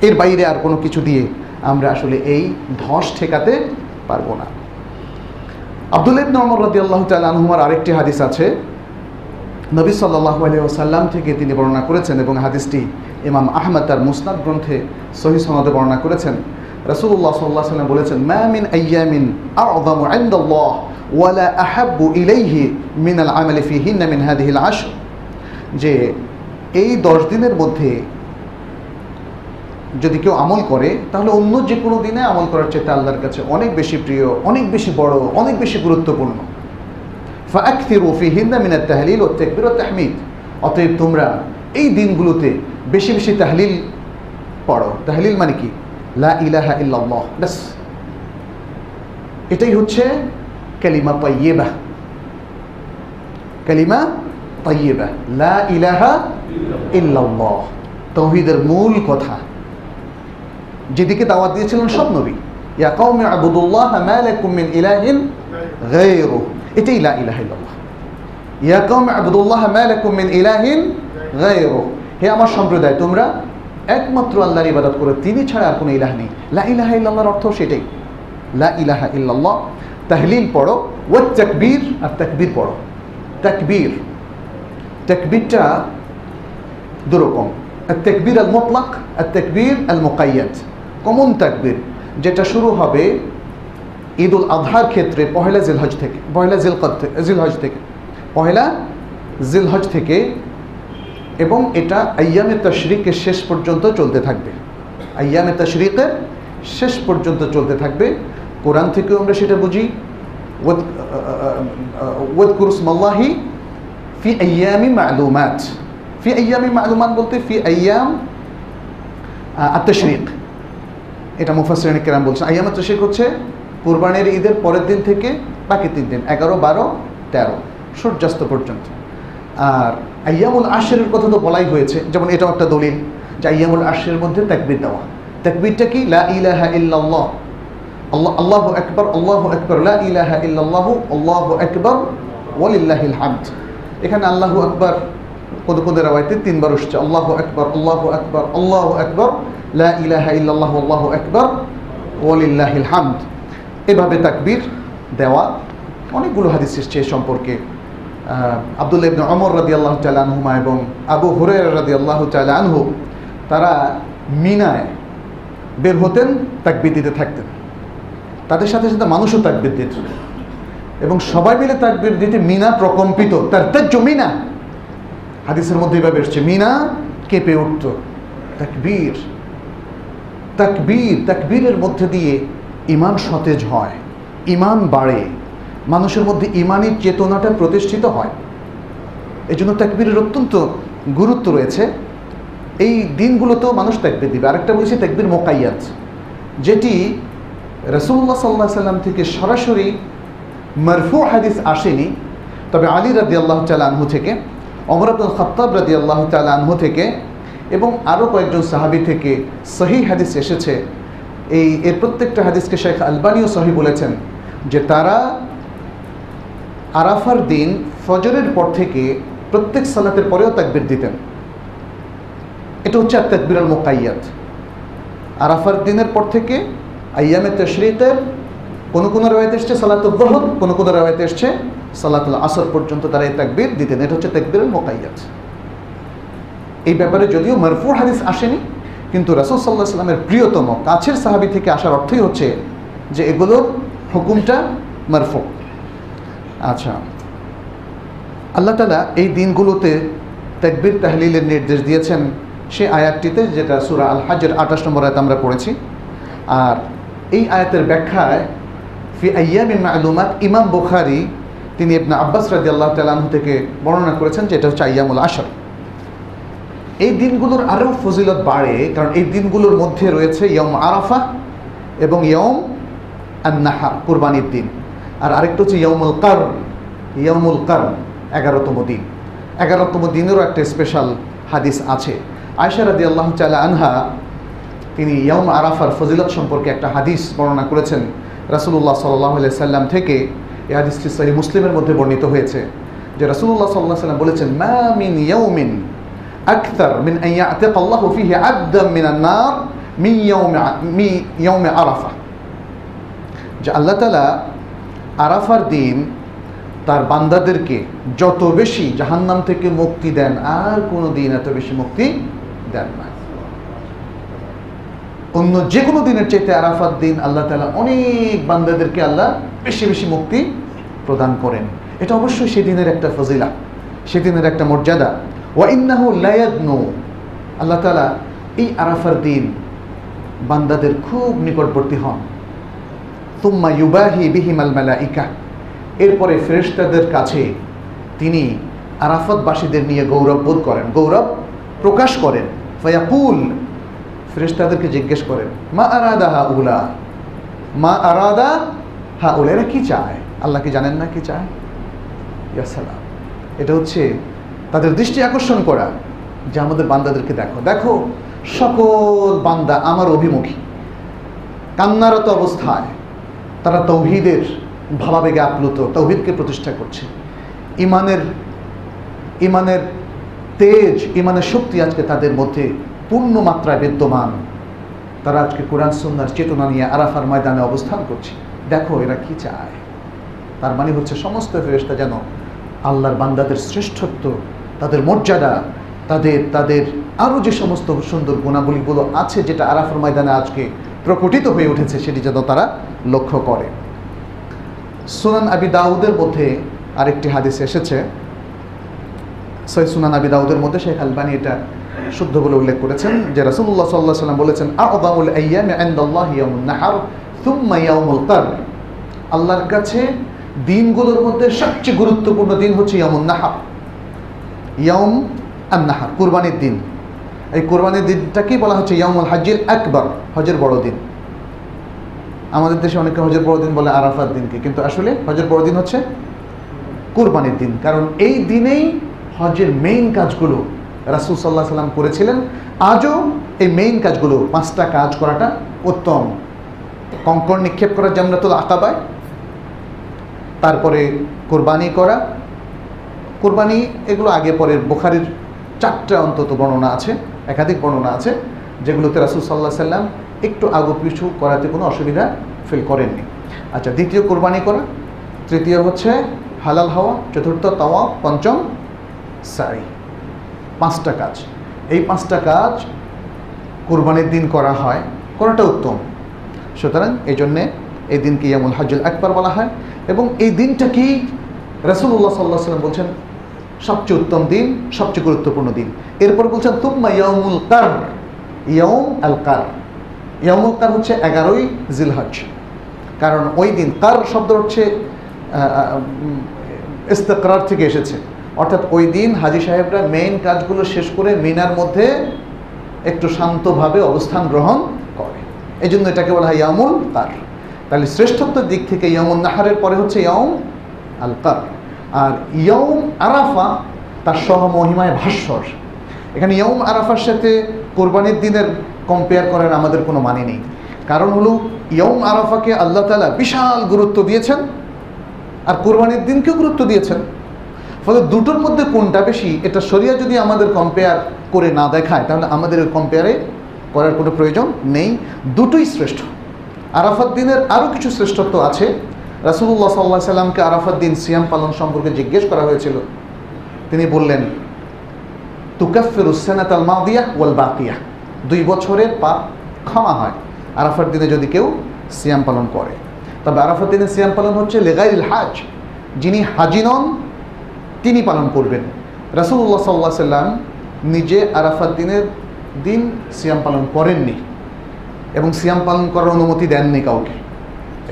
এর বাইরে আর কোনো কিছু দিয়ে আমরা আসলে এই ধস ঠেকাতে পারব না। আব্দুল ইবনে ওমর রাদিয়াল্লাহু তাআলা আনহুমার আরেকটি হাদিস আছে। নবী সাল্লাল্লাহু আলাইহি ওয়াসাল্লাম থেকে তিনি বর্ণনা করেছেন এবং হাদিসটি ইমাম আহমদ তার মুসনাদ গ্রন্থে সহি সনদে বর্ণনা করেছেন। রাসূলুল্লাহ সাল্লাল্লাহু আলাইহি ওয়াসাল্লাম বলেছেন, মা মিন আইয়ামিন আ'যামু 'ইনদাল্লাহ ওয়ালা আহাব্বু ইলাইহি মিন আল আমালি ফিহিন্না মিন হাদিহিল আশর। যে এই দশ দিনের মধ্যে যদি কেউ আমল করে, তাহলে অন্য যে কোনো দিনে আমল করার চেয়ে আল্লাহর কাছে অনেক বেশি প্রিয়, অনেক বেশি বড়, অনেক বেশি গুরুত্বপূর্ণ। ফাআকথিরু ফিহিন্না মিনাত তাহলিল ওয়াত তাকবীর ওয়াত তাহমিদ। অতএব তোমরা এই দিনগুলোতে বেশি বেশি তাহলিল পড়ো। তাহলিল মানে কি? লা ইলাহা ইল্লাল্লাহ, ব্যাস। এটাই হচ্ছে কালিমা তাইয়্যিবা। কালিমা তাইয়্যিবা। লা ইলাহা ইল্লাল্লাহ। তৌহিদের মূল কথা। যেদিকে দাওয়াত দিয়েছিলেন সব নবী ইয়া কওমি আবুদুল্লাহ মা লাকুম মিন ইলাহিন গায়রু এটাই লা ইলাহা ইল্লাল্লাহ ইয়া কওমি আবুদুল্লাহ মা লাকুম মিন ইলাহিন গায়রু হে আমার সম্প্রদায় তোমরা একমাত্র আল্লাহর ইবাদত করো তিনি ছাড়া আর কোনো ইলাহ নেই লা ইলাহা ইল্লাল্লাহর অর্থ সেটাই লা ইলাহা ইল্লাল্লাহ তাহলিল পড়ো ওয়াত তাকবীর আর তাকবীর পড়ো তাকবীর তাকবীরটা দুরকম التكبير المطلق التكبير المقيد কমন তাকবীর যেটা শুরু হবে ঈদ উল আজহার ক্ষেত্রে পহেলা জিলহজ থেকে, পহেলা জিলকদ থেকে জিলহজ থেকে, পহেলা জিলহজ থেকে এবং এটা আয়ামে তশরিকের শেষ পর্যন্ত চলতে থাকবে। আয়ামে তশরিকের শেষ পর্যন্ত চলতে থাকবে। কোরআন থেকেও আমরা সেটা বুঝি। ওয়াদ কুরুসমাল্লাহি ফি আয়ামি মালুমাত। ফি আয়ামি মালুমাত বলতে ফি আয়াম আত্মশরিক এটা মুফাসরিন কেরাম বলছেন। আয়াম আত্মশরিক হচ্ছে কোরবানির ঈদের পরের দিন থেকে বাকি তিন দিন, এগারো, বারো, তেরো, সূর্যাস্ত পর্যন্ত। আর আয়ামুল আশেরের কথা তো বলাই হয়েছে, যেমন এটাও একটা দলিল যে আয়ামুল আশের মধ্যে তাকবির দেওয়া। তাকবিরটা কি? লা ইলাহা ইল্লাল্লাহ। আল্লাহ আল্লাহ আকবর আল্লাহ আকবর, লা ইলাহা ইল্লাল্লাহ, আল্লাহ আকবর, ওয়ালিল্লাহিল হামদ। এখানে আল্লাহু আকবর কোন কোন রাওয়াইতে তিনবার উঠছে, আল্লাহ একবার আল্লাহ একবার আল্লাহ একবার লা ইলাহা আল্লাহু আকবর, ওয়ালিল্লাহিল হামদ। এভাবে তাকবীর দেওয়া অনেকগুলো হাদিস এসছে এ সম্পর্কে আবদুল্লাহ ইবনে ওমর রাদিয়াল্লাহু তাআলা আনহুমা এবং আবু হুরায়রা রাদিয়াল্লাহু তাআলা আনহু, তারা মিনায় বের হতেন, তাকবীর দিতে থাকতেন। তাদের সাথে সাথে মানুষও তাকবীর দিত। এবং সবাই মিলে তাকবীর দিতে মিনা প্রকম্পিত, তার তেজ মিনা। হাদিসের মধ্যে এভাবে এসছে, মিনা কেঁপে উঠত। তাকবীর তাকবীর, তাকবীরের মধ্যে দিয়ে ইমান সতেজ হয় ইমান বাড়ে। মানুষের মধ্যে ইমানের চেতনাটা প্রতিষ্ঠিত হয়। এই জন্য তাকবীরের অত্যন্ত গুরুত্ব রয়েছে। এই দিনগুলোতেও মানুষ তাকবির দিবে। আরেকটা বলছি, তাকবির মোকাইয়াত যেটি রসুল্লাহ সাল্লাহ সাল্লাম থেকে সরাসরি মারফু হাদিস আসেনি। তবে আলী রাদি আল্লাহ আনহু থেকে অমর আব্দুল খত্তাব রাদি আল্লাহ আনহু থেকে এবং আরও কয়েকজন সাহাবি থেকে সহি হাদিস এসেছে। এই, এর প্রত্যেকটা হাদিসকে শেখ আলবানিও সহি বলেছেন যে তারা আরাফার দিন ফজরের পর থেকে প্রত্যেক সালাতের পরেও তাকবির দিতেন। এটা হচ্ছে আর তাকবির মোকাইয়াত আরাফার দিনের পর থেকে আয়ামে তশরিকের কোনো কোনো রেওয়ায়তে এসছে? সালাতুল দহর কোনো কোনো রেওয়ায়তে এসছে? সালাতুল আসর পর্যন্ত তারা এই তাকবির দিতেন। এটা হচ্ছে তাকবির আল মোকাইয়াত এই ব্যাপারে যদিও মারফুর হাদিস আসেনি, কিন্তু রাসুল সাল্লাহ সাল্লামের প্রিয়তম, কাছের সাহাবি থেকে আসার অর্থই হচ্ছে যে এগুলোর হুকুমটা মারফু। আচ্ছা। আল্লাহ তালা এই দিনগুলোতে তাকবির তাহলিলের নির্দেশ দিয়েছেন সে আয়াতটিতে, যেটা সুরা আল হাজের আঠাশ নম্বর আয়াত আমরা পড়েছি। আর এই আয়াতের ব্যাখ্যায় ফি আয়ামিন মালুমাত ইমাম বুখারি, তিনি ইবনা আব্বাস রাজি আল্লাহ তালাহ থেকে বর্ণনা করেছেন যে এটা হচ্ছে আয়ামুল আসর এই দিনগুলোর আরও ফজিলত বাড়ে, কারণ এই দিনগুলোর মধ্যে রয়েছে ইয়ম আরাফা এবং ইয়ম আন্নাহা কুরবানির দিন। আর আরেকটা হচ্ছে ইয়মুল কার ইয়মুল কার এগারোতম দিন। এগারোতম দিনেরও একটা স্পেশাল হাদিস আছে। আয়সা রাদি আল্লাহ চালা আনহা, তিনি ইয়ম আরাফার ফজিলত সম্পর্কে একটা হাদিস বর্ণনা করেছেন। রাসুলুল্লাহ সাল্লাহ সাল্লাম থেকে এ হাদিসটি সহি মুসলিমের মধ্যে বর্ণিত হয়েছে যে রাসুলুল্লাহ সাল্লাহ সাল্লাম বলেছেন, মা মিন ইয়াউমিন আকতার মিন আল্লাহ ফিহি মি ইয়াউমে মি, ইয়াউমে আরাফা যে আল্লাহ তালা আরাফার দিন তার বান্দাদেরকে যত বেশি জাহান্নাম থেকে মুক্তি দেন, আর কোনো দিন এত বেশি মুক্তি দেন না। অন্য যে কোনো দিনের চাইতে আরাফাত দিন আল্লাহ তালা অনেক বান্দাদেরকে আল্লাহ বেশি বেশি মুক্তি প্রদান করেন। এটা অবশ্যই সেদিনের একটা ফজিলা, সেদিনের একটা মর্যাদা। ওয়া ইন্নাহু লায়াদনু। আল্লাহ তালা এই আরাফার দিন বান্দাদের খুব নিকটবর্তী হন। তুম্মা ইউবাহি বিহিমাল মেলা ইকা এরপরে ফেরেশতাদের কাছে তিনি আরাফতবাসীদের নিয়ে গৌরব বোধ করেন, গৌরব প্রকাশ করেন। ফয়াকুল ফেরেশতাদেরকে জিজ্ঞেস করেন, মা আরাদা হা উলা মা আরাদা হা উলা এরা কি চায়? আল্লাহ কি জানেন না কি চায়? ইয়াসালাম এটা হচ্ছে তাদের দৃষ্টি আকর্ষণ করা, যে আমাদের বান্দাদেরকে দেখো। দেখো, সকল বান্দা আমার অভিমুখী। কান্নারত অবস্থায় তারা তৌহিদের ভাবাবেগে আপ্লুত, তৌহিদকে প্রতিষ্ঠা করছে। ইমানের ইমানের তেজ, ইমানের শক্তি আজকে তাদের মধ্যে পূর্ণ মাত্রায় বিদ্যমান। তারা আজকে কোরআন, সুন্নার চেতনা নিয়ে আরাফার ময়দানে অবস্থান করছে। দেখো এরা কি চায়? তার মানে হচ্ছে সমস্ত ফেরেশতা যেন আল্লাহর বান্দাদের শ্রেষ্ঠত্ব, তাদের মর্যাদা, তাদের তাদের আরও যে সমস্ত সুন্দর গুণাবলীগুলো আছে যেটা আরাফার ময়দানে আজকে প্রকটিত হয়ে উঠেছে, সেটি যেন তারা লক্ষ্য করে। সুনান আবি দাউদের মধ্যে আরেকটি হাদিস এসেছে। সৈ সুনান আবি দাউদের মধ্যে শেখ আলবানি এটা শুদ্ধ বলে উল্লেখ করেছেন, যে রাসূলুল্লাহ সাল্লাহ সাল্লাম বলেছেন আদামুল আইয়ামে ইনদাল্লাহি ইয়াউমুন নাহার থুম্মা ইয়াউমুল কার। আল্লাহর কাছে দিনগুলোর মধ্যে সবচেয়ে গুরুত্বপূর্ণ দিন হচ্ছে ইয়ামুন নাহার। ইয়াউম আন কুরবানির দিন। এই কোরবানির দিনটাকেই বলা হচ্ছে ইয়ামুল হাজিল একবার হজের বড় দিন। আমাদের দেশে অনেকে হজের বড় দিন বলে আরাফার দিনকে, কিন্তু আসলে হজের বড় দিন হচ্ছে কুরবানির দিন, কারণ এই দিনেই হজের মেইন কাজগুলো রাসুল সাল্লাহ সাল্লাম করেছিলেন। আজও এই মেইন কাজগুলো, পাঁচটা কাজ করাটা উত্তম। কঙ্কর নিক্ষেপ করা জান্নাতুল আকাবায় তারপরে কোরবানি করা। কোরবানি এগুলো আগে পরে বোখারির চারটা অন্তত বর্ণনা আছে, একাধিক বর্ণনা আছে, যেগুলোতে রাসুল সাল্লাহ সাল্লাম একটু আগু পিছু করাতে কোনো অসুবিধা ফিল করেননি। আচ্ছা দ্বিতীয় কোরবানি করা, তৃতীয় হচ্ছে হালাল হাওয়া, চতুর্থ তাওয়া পঞ্চম সারি পাঁচটা কাজ। এই পাঁচটা কাজ কোরবানির দিন করা হয়, করাটা উত্তম। সুতরাং এই জন্যে এই দিনকে ইয়ামুল হাজুল একবার বলা হয় এবং এই দিনটা দিনটাকেই রাসুল্লাহ সাল্লাহ সাল্লাম বলছেন সবচেয়ে উত্তম দিন, সবচেয়ে গুরুত্বপূর্ণ দিন। এরপর বলছেন, তুম্মা ইয়ামুল কার ইয়াউম আল কার ইয়ামুল কার হচ্ছে এগারোই জিলহজ। কারণ ওই দিন কার শব্দ হচ্ছে ইস্তেকরার থেকে এসেছে। অর্থাৎ ওই দিন হাজি সাহেবরা মেইন কাজগুলো শেষ করে মিনার মধ্যে একটু শান্তভাবে অবস্থান গ্রহণ করে। এই জন্য এটাকে বলা হয় ইয়ামুল কার। তাহলে শ্রেষ্ঠত্বের দিক থেকে ইয়ামুল নাহারের পরে হচ্ছে ইয়াউম আল কার। আর ইয়ৌম আরাফা, তার সহ মহিমায় ভাস্বর। এখানে ইয়ৌম আরাফার সাথে কোরবানির দিনের কম্পেয়ার করার আমাদের কোনো মানে নেই। কারণ হলো ইয়ৌম আরাফাকে আল্লাহ তালা বিশাল গুরুত্ব দিয়েছেন, আর কোরবানির দিনকেও গুরুত্ব দিয়েছেন। ফলে দুটোর মধ্যে কোনটা বেশি, এটা সরিয়া যদি আমাদের কম্পেয়ার করে না দেখায়, তাহলে আমাদের কম্পেয়ারে করার কোনো প্রয়োজন নেই। দুটোই শ্রেষ্ঠ। আরাফাত দিনের আরও কিছু শ্রেষ্ঠত্ব আছে। রাসুল্লাহ সাল্লাহ সাল্লামকে আরাফাত দিন সিয়াম পালন সম্পর্কে জিজ্ঞেস করা হয়েছিল। তিনি বললেন, তুকাফের উসানাত আল মাদিয়া ওয়াল বাকিয়া। দুই বছরের পাপ ক্ষমা হয়। আরাফার দিনে যদি কেউ সিয়াম পালন করে। তবে আরাফার দিনে সিয়াম পালন হচ্ছে লেগাইল হাজ। যিনি হাজি নন তিনি পালন করবেন। রাসুল্লাহ সাল্লাহ সাল্লাম নিজে আরাফাত দিনের দিন সিয়াম পালন করেননি এবং সিয়াম পালন করার অনুমতি দেননি কাউকে।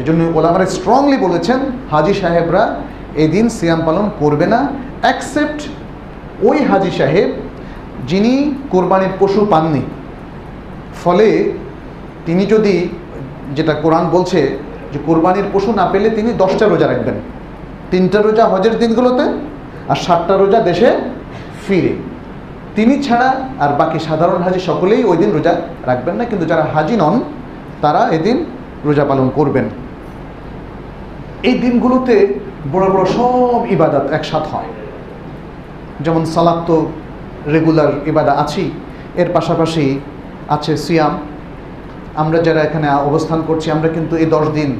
এই জন্য ওলামারা স্ট্রংলি বলেছেন, হাজি সাহেবরা এই দিন সিয়াম পালন করবে না অ্যাকসেপ্ট ওই হাজি সাহেব যিনি কোরবানির পশু পাননি। ফলে তিনি যদি, যেটা কোরআন বলছে যে কোরবানির পশু না পেলে তিনি দশটা রোজা রাখবেন। তিনটা রোজা হজের দিনগুলোতে আর সাতটা রোজা দেশে ফিরে। তিনি ছাড়া আর বাকি সাধারণ হাজি সকলেই ওই দিন রোজা রাখবেন না, কিন্তু যারা হাজি নন, তারা এদিন রোজা পালন করবেন। এই দিনগুলোতে বড় বড় সব ইবাদত একসাথ হয়। যেমন সালাদ তো রেগুলার ইবাদা আছি এর পাশাপাশি আছে সিয়াম। আমরা যারা এখানে অবস্থান করছি, আমরা কিন্তু এই দশ দিন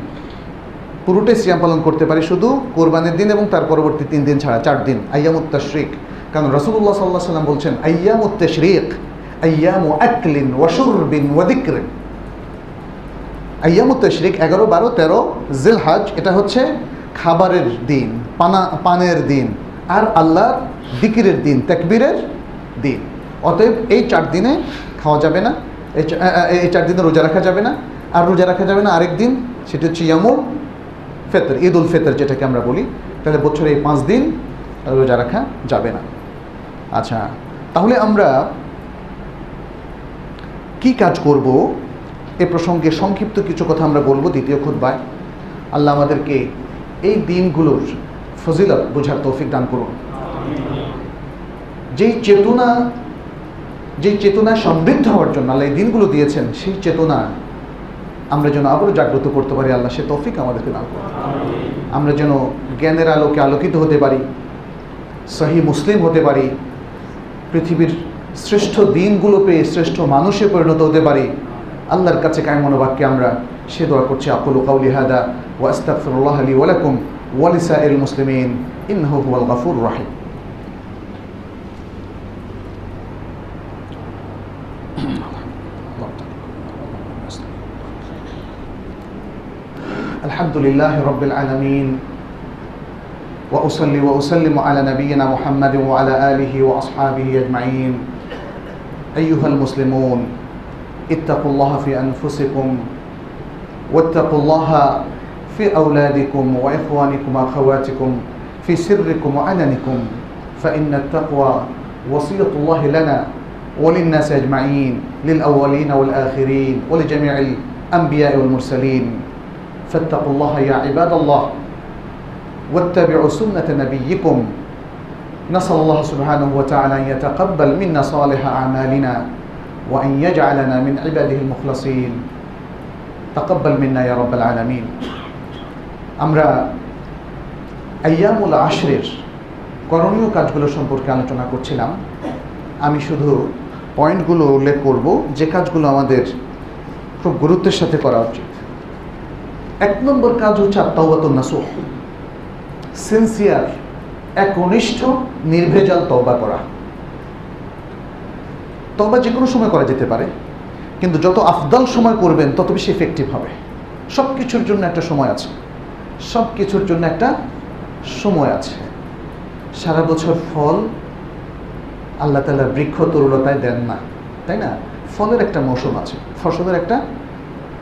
পুরোটাই সিয়াম পালন করতে পারি, শুধু কোরবানির দিন এবং তার পরবর্তী তিন দিন ছাড়া, চার দিন, আয়ামুত তশরিক। কারণ রসুল্লাহ সাল্লাহ সাল্লাম বলছেন, আয়ামুত তশরিক, আয়ামু আকলিন ওয়াশুরবিন ওয়াদিক্রিন আয়ামুত তশরিক এগারো, বারো, তেরো, জিলহাজ, এটা হচ্ছে খাবারের দিন, পানা, পানের দিন, আর আল্লাহর দিকিরের দিন, তাকবীরের দিন। অতএব এই চার দিনে খাওয়া যাবে না এই চার দিনে রোজা রাখা যাবে না, আর রোজা রাখা যাবে না আরেক দিন, সেটি হচ্ছে ইয়ামুল ফেতর, ঈদ উল ফেতর যেটাকে আমরা বলি, তাহলে বছরে এই পাঁচ দিন রোজা রাখা যাবে না। আচ্ছা তাহলে আমরা কি কাজ করব? এ প্রসঙ্গে সংক্ষিপ্ত কিছু কথা আমরা বলব দ্বিতীয় খুদ্বায় আল্লাহ আমাদেরকে এই দিনগুলোর ফজিলত বোঝার তৌফিক দান করুন। যেই চেতনা যেই চেতনা সমৃদ্ধ হওয়ার জন্য আল্লাহ এই দিনগুলো দিয়েছেন, সেই চেতনা আমরা যেন আবারও জাগ্রত করতে পারি, আল্লাহ সে তফিক আমাদেরকে দান করুন। আমরা যেন জ্ঞানের আলোকে আলোকিত হতে পারি, সহি মুসলিম হতে পারি, পৃথিবীর শ্রেষ্ঠ দিনগুলো পেয়ে শ্রেষ্ঠ মানুষে পরিণত হতে পারি, আল্লাহর কাছে কায় মনোবাক্যে আমরা সে দোয়া করছি, আকুল কাউলি হাদা ওয়া আলী ওয়ালাকুম ওয়ালিসা এল মুসলিমিন, ইন্নাহু হুয়াল গাফুর রাহিম। الحمد لله رب العالمين. وأصلي وأسلم على نبينا محمد وعلى آله وأصحابه أجمعين. أيها المسلمون اتقوا الله في أنفسكم واتقوا الله في أولادكم وإخوانكم وأخواتكم في سركم وعلنكم فإن التقوى وصية الله لنا وللناس أجمعين للأولين والآخرين ولجميع الأنبياء والمرسلين. فاتقوا الله يا عباد الله واتبعوا سنة نبيكم نسأل الله سبحانه وتعالى أن يتقبل منا صالح أعمالنا وأن يجعلنا من عباده المخلصين تقبل منا يا رب العالمين আমরা আয়ামুল আশরের করণীয় কাজগুলো সম্পর্কে আলোচনা করছিলাম আমি শুধু পয়েন্টগুলো উল্লেখ করব যে কাজগুলো আমাদের খুব গুরুত্বের সাথে করা উচিত এক নম্বর কাজ হচ্ছে আত্মাওয়াতুন নাসুহ। সিনসিয়ার একনিষ্ঠ, নির্ভেজাল তওবা করা। তওবা যে কোনো সময় করা যেতে পারে, কিন্তু যত আফদাল সময় করবেন, তত বেশি এফেক্টিভ হবে। সব কিছুর জন্য একটা সময় আছে। সব কিছুর জন্য একটা সময় আছে। সারা বছর ফল আল্লাহ তালা বৃক্ষ তরুলতায় দেন না, তাই না? ফলের একটা মৌসুম আছে, ফসলের একটা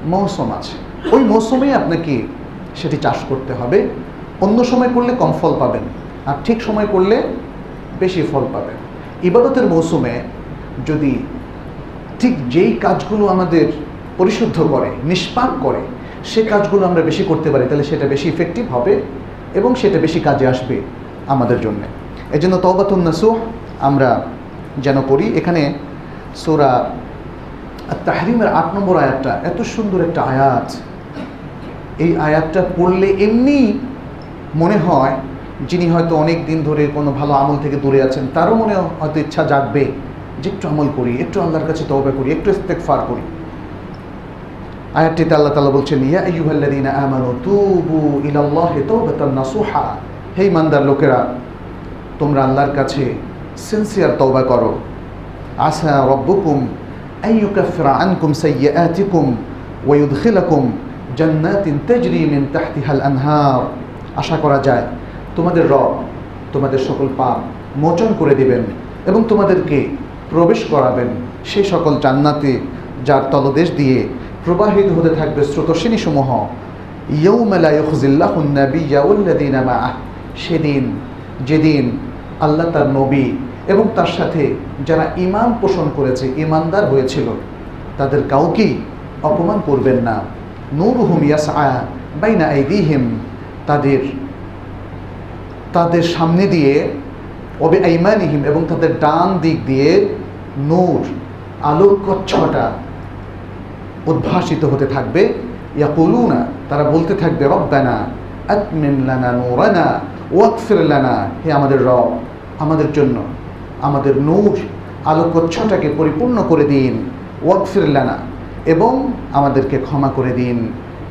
মৌসুম আছে। ওই মৌসুমেই আপনাকে সেটি চাষ করতে হবে। অন্য সময় করলে কম ফল পাবেন আর ঠিক সময় করলে বেশি ফল পাবেন। ইবাদতের মৌসুমে যদি ঠিক যেই কাজগুলো আমাদের পরিশুদ্ধ করে, নিষ্পাপ করে, সে কাজগুলো আমরা বেশি করতে পারি, তাহলে সেটা বেশি ইফেক্টিভ হবে এবং সেটা বেশি কাজে আসবে আমাদের জন্য। এই জন্য তবাতুন নাসুহ আমরা যেন করি এখানে সোরা তাহরিমের আট নম্বর আয়াতটা এত সুন্দর একটা আয়াত এই আয়াতটা পড়লে এমনি মনে হয় যিনি হয়তো অনেক দিন ধরে কোনো ভালো আমল থেকে দূরে আছেন, তারও মনে হয়তো ইচ্ছা জাগবে যে একটু আমল করি, একটু আল্লাহর কাছে তবে করি, একটু ইস্তেকফার করি। আয়াতটিতে আল্লাহ তালা বলছেন, ইয়া আইয়ুহাল্লাযীনা আমানু তুবু ইলাল্লাহি তাওবাতান নাসুহা। হে ইমানদার লোকেরা, তোমরা আল্লাহর কাছে সিনসিয়ার তওবা করো। আসা রব্বুকুম আইয়ুকাফিরা আনকুম সাইয়্যাতিকুম ওয়া আশা করা যায় তোমাদের রব তোমাদের সকল পাপ মোচন করে দিবেন এবং তোমাদেরকে প্রবেশ করাবেন। সে সকল জান্নাতে যার তলদেশ দিয়ে প্রবাহিত হতে থাকবে স্রোতসিনী সমূহ সেদিন, যেদিন আল্লাহ তার নবী এবং তার সাথে যারা ইমান পোষণ করেছে ইমানদার হয়েছিল, তাদের কাউকেই অপমান করবেন না। নূর হুম ইয়াসআ বাইনা আইদিহিম, তাদের তাদের সামনে দিয়ে অবে আইমানিহিম এবং তাদের ডান দিক দিয়ে নূর আলোক কচ্ছটা উদ্ভাসিত হতে থাকবে। ইয়াকুলুনা, তারা বলতে থাকবে, রব্বানা আতমিম লানা নূরানা ওয়াকফির লানা। হে আমাদের রব, আমাদের জন্য, আমাদের নূর আলোকচ্ছটাকে পরিপূর্ণ করে দিন। ওয়াকফির লানা এবং আমাদেরকে ক্ষমা করে দিন।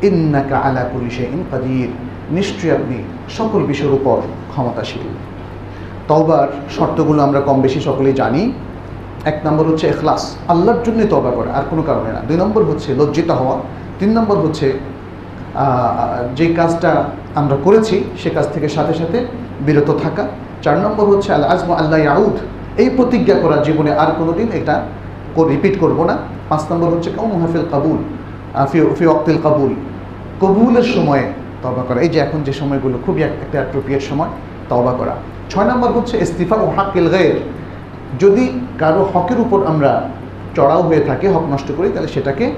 ইন্নাকা আলা পুলিশে ইন কাদির। নিশ্চয়ই আপনি সকল বিষয়ের উপর ক্ষমতাশীল। তওবার শর্তগুলো আমরা কম বেশি সকলেই জানি। এক নম্বর হচ্ছে এখলাস আল্লাহর জন্যই তবা করা, আর কোনো কারণে না। দুই নম্বর হচ্ছে লজ্জিত হওয়া। তিন নম্বর হচ্ছে যে কাজটা আমরা করেছি, সে কাজ থেকে সাথে সাথে বিরত থাকা। চার নম্বর হচ্ছে আল আজম আল্লাহ ইয়াউদ। এই প্রতিজ্ঞা করা জীবনে আর কোনো দিন এটা রিপিট করব না। পাঁচ নম্বর হচ্ছে কেউ মুহাফিল কাবুল ফি অক্তিল কাবুল। কবুলের সময়ে তবা করা। এই যে এখন যে সময়গুলো, খুবই একটা অ্যাপ্রোপ্রিয়েট সময় তবা করা। ছয় নম্বর হচ্ছে ইস্তিফা ও হাক্কিল গায়ের। যদি কারও হকের উপর আমরা চড়াও হয়ে থাকে, হক নষ্ট করি, তাহলে সেটাকে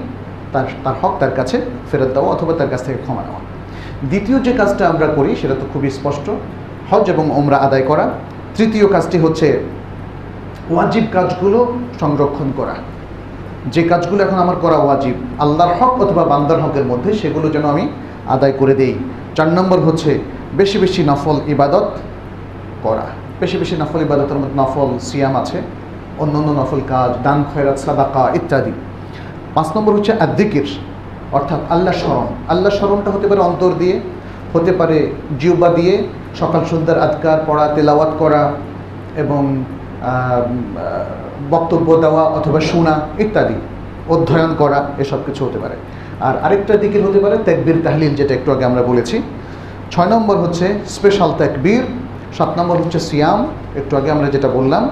তার তার হক তার কাছে ফেরত দেওয়া অথবা তার কাছ থেকে ক্ষমা নেওয়া। দ্বিতীয় যে কাজটা আমরা করি, সেটা তো খুবই স্পষ্ট। হজ এবং ওমরা আদায় করা। তৃতীয় কাজটি হচ্ছে ওয়াজিব কাজগুলো সংরক্ষণ করা। যে কাজগুলো এখন আমার করা ওয়াজিব, আল্লাহর হক অথবা বান্দার হকের মধ্যে সেগুলো যেন আমি আদায় করে দেই। চার নম্বর হচ্ছে বেশি বেশি নফল ইবাদত করা। বেশি বেশি নফল ইবাদতের মধ্যে নফল সিয়াম আছে অন্য অন্য নফল কাজ, দান, খয়রাত, সাদাকা ইত্যাদি। পাঁচ নম্বর হচ্ছে আদিকির অর্থাৎ আল্লাহ স্মরণ। আল্লাহ স্মরণটা হতে পারে অন্তর দিয়ে, হতে পারে জিউবা দিয়ে, সকাল, সন্ধ্যার আদকার পড়া, তেলাওয়াত করা এবং বক্তব্য দেওয়া অথবা শোনা ইত্যাদি, অধ্যয়ন করা, এসব কিছু হতে পারে। আর আরেকটা দিকের হতে পারে তেকবির তাহলিল, যেটা একটু আগে আমরা বলেছি। ছয় নম্বর হচ্ছে স্পেশাল তেকবির, সাত নম্বর হচ্ছে সিয়াম, একটু আগে আমরা যেটা বললাম।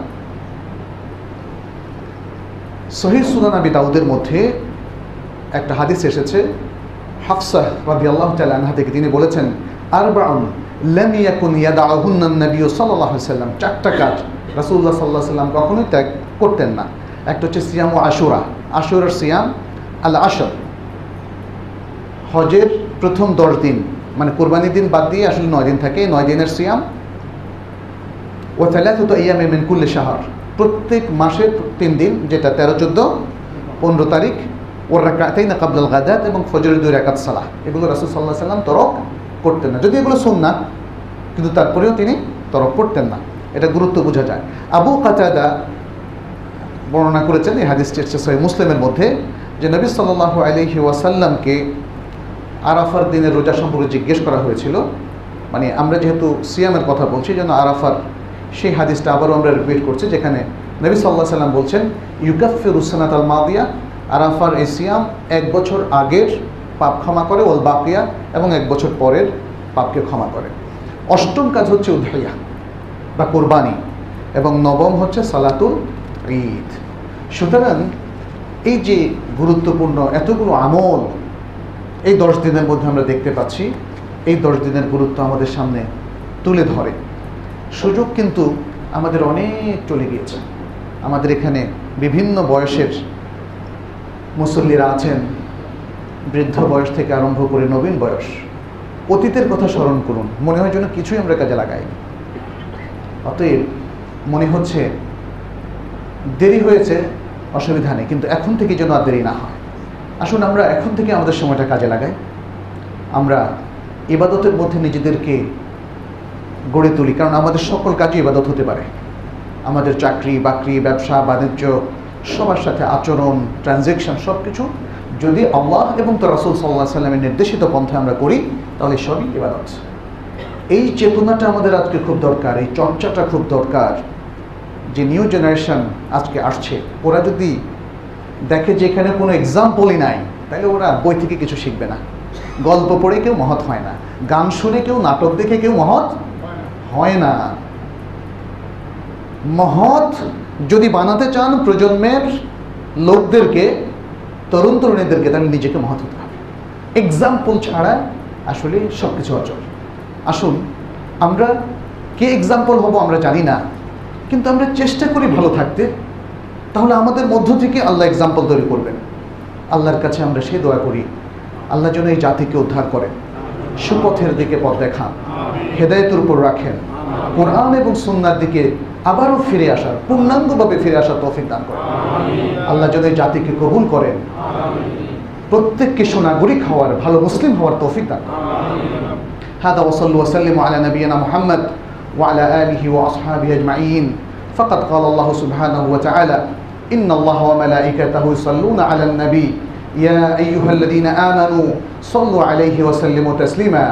সহি সুনান আবি দাউদের মধ্যে একটা হাদিস এসেছে, হাফসাহ রাদি আল্লাহ আনহা থেকে তিনি বলেছেন আর লেম ইয়াকুন ইয়াদাহুন্নান নবী আলাইহি সাল্লাম চারটা কাজ রাসূলুল্লাহ সাল্লাল্লাহু আলাইহি সাল্লাম কখনোই ত্যাগ করতেন না। একটা হচ্ছে সিয়াম ও আশুরা। আশুরার সিয়াম আল আশর। হজের প্রথম দশ দিন মানে কোরবানির দিন বাদ দিয়ে আসলে নয় দিন থাকে, নয় দিনের সিয়াম। ও থালাথত ইয়ামে মিন কুল্লি শাহর। প্রত্যেক মাসের তিন দিন, যেটা তেরো, চোদ্দ, পনেরো তারিখ ওর রাকাতেই না কাবলাল গাদাত এবং ফজরের দুই রাকাত সালাহ। এগুলো রাসুল সাল্লাহ সাল্লাম তরক করতেন না। যদি এগুলো শুন না কিন্তু তারপরেও তিনি তরক করতেন না। এটা গুরুত্ব বোঝা যায়। আবু কাতাদা বর্ণনা করেছেন, এই হাদিসটি হচ্ছে সহি মুসলিমের মধ্যে, যে নবী সাল্লাল্লাহু আলাইহি ওয়াসাল্লামকে আরাফার দিনের রোজা সম্পর্কে জিজ্ঞেস করা হয়েছিল। মানে আমরা যেহেতু সিয়ামের কথা বলছি যেন আরাফার সেই হাদিসটা আবারও আমরা রিপিট করছি, যেখানে নবী সাল্লাহ সাল্লাম বলছেন ইউকাফির উসানাত আল মাদিয়া আরাফার এই সিয়াম এক বছর আগের পাপ ক্ষমা করে ওল বাকিয়া, এবং এক বছর পরের পাপকে ক্ষমা করে। অষ্টম কাজ হচ্ছে উদ্ধাইয়া বা কোরবানি, এবং নবম হচ্ছে সালাতুল ঈদ। সুতরাং এই যে গুরুত্বপূর্ণ এতগুলো আমল, এই দশ দিনের মধ্যে আমরা দেখতে পাচ্ছি, এই দশ দিনের গুরুত্ব আমাদের সামনে তুলে ধরে। সুযোগ কিন্তু আমাদের অনেক চলে গিয়েছে। আমাদের এখানে বিভিন্ন বয়সের মুসল্লিরা আছেন বৃদ্ধ বয়স থেকে আরম্ভ করে নবীন বয়স, অতীতের কথা স্মরণ করুন। মনে হয় যেন কিছুই আমরা কাজে লাগাই অতএব মনে হচ্ছে দেরি হয়েছে, অসুবিধা নেই, কিন্তু এখন থেকে যেন আর দেরি না হয়। আসুন আমরা এখন থেকে আমাদের সময়টা কাজে লাগাই। আমরা ইবাদতের মধ্যে নিজেদেরকে গড়ে তুলি, কারণ আমাদের সকল কাজই ইবাদত হতে পারে। আমাদের চাকরি, বাকরি, ব্যবসা, বাণিজ্য, সবার সাথে আচরণ ট্রানজ্যাকশন সব কিছু যদি আল্লাহ এবং তো রাসুল সাল্লাহ সাল্লামের নির্দেশিত পন্থায় আমরা করি, তাহলে সবই ইবাদত। এই চেতনাটা আমাদের আজকে খুব দরকার, এই চর্চাটা খুব দরকার। যে নিউ জেনারেশন আজকে আসছে, ওরা যদি দেখে যে এখানে কোনো এক্সাম্পলই নাই, তাহলে ওরা বই থেকে কিছু শিখবে না। গল্প পড়ে কেউ মহৎ হয় না, গান শুনে কেউ, নাটক দেখে কেউ মহৎ হয় না। মহৎ যদি বানাতে চান প্রজন্মের লোকদেরকে তরুণ তরুণীদেরকে তাহলে নিজেকে মহৎ হতে হবে। এক্সাম্পল ছাড়া আসলে সব কিছু অচল। আসুন আমরা কে এক্সাম্পল হব আমরা জানি না কিন্তু আমরা চেষ্টা করি ভালো থাকতে। তাহলে আমাদের মধ্য থেকে আল্লাহ এক্সাম্পল তৈরি করবেন। আল্লাহর কাছে আমরা সে দোয়া করি আল্লাহ যেন এই জাতিকে উদ্ধার করেন। সুপথের দিকে পথ দেখান হেদায়তের উপর রাখেন। কোরআন এবং সুন্নার দিকে আবারও ফিরে আসার পূর্ণাঙ্গভাবে ফিরে আসার তৌফিক দান করেন আল্লাহ যেন এই জাতিকে কবুল করেন প্রত্যেককে সোনাগরিক হওয়ার ভালো মুসলিম হওয়ার তৌফিক দান করেন هذا وصلوا وسلموا على نبينا محمد وعلى آله وأصحابه أجمعين فقد قال الله سبحانه وتعالى إن الله وملائكته يصلون على النبي يا أيها الذين آمنوا صلوا عليه وسلموا تسليما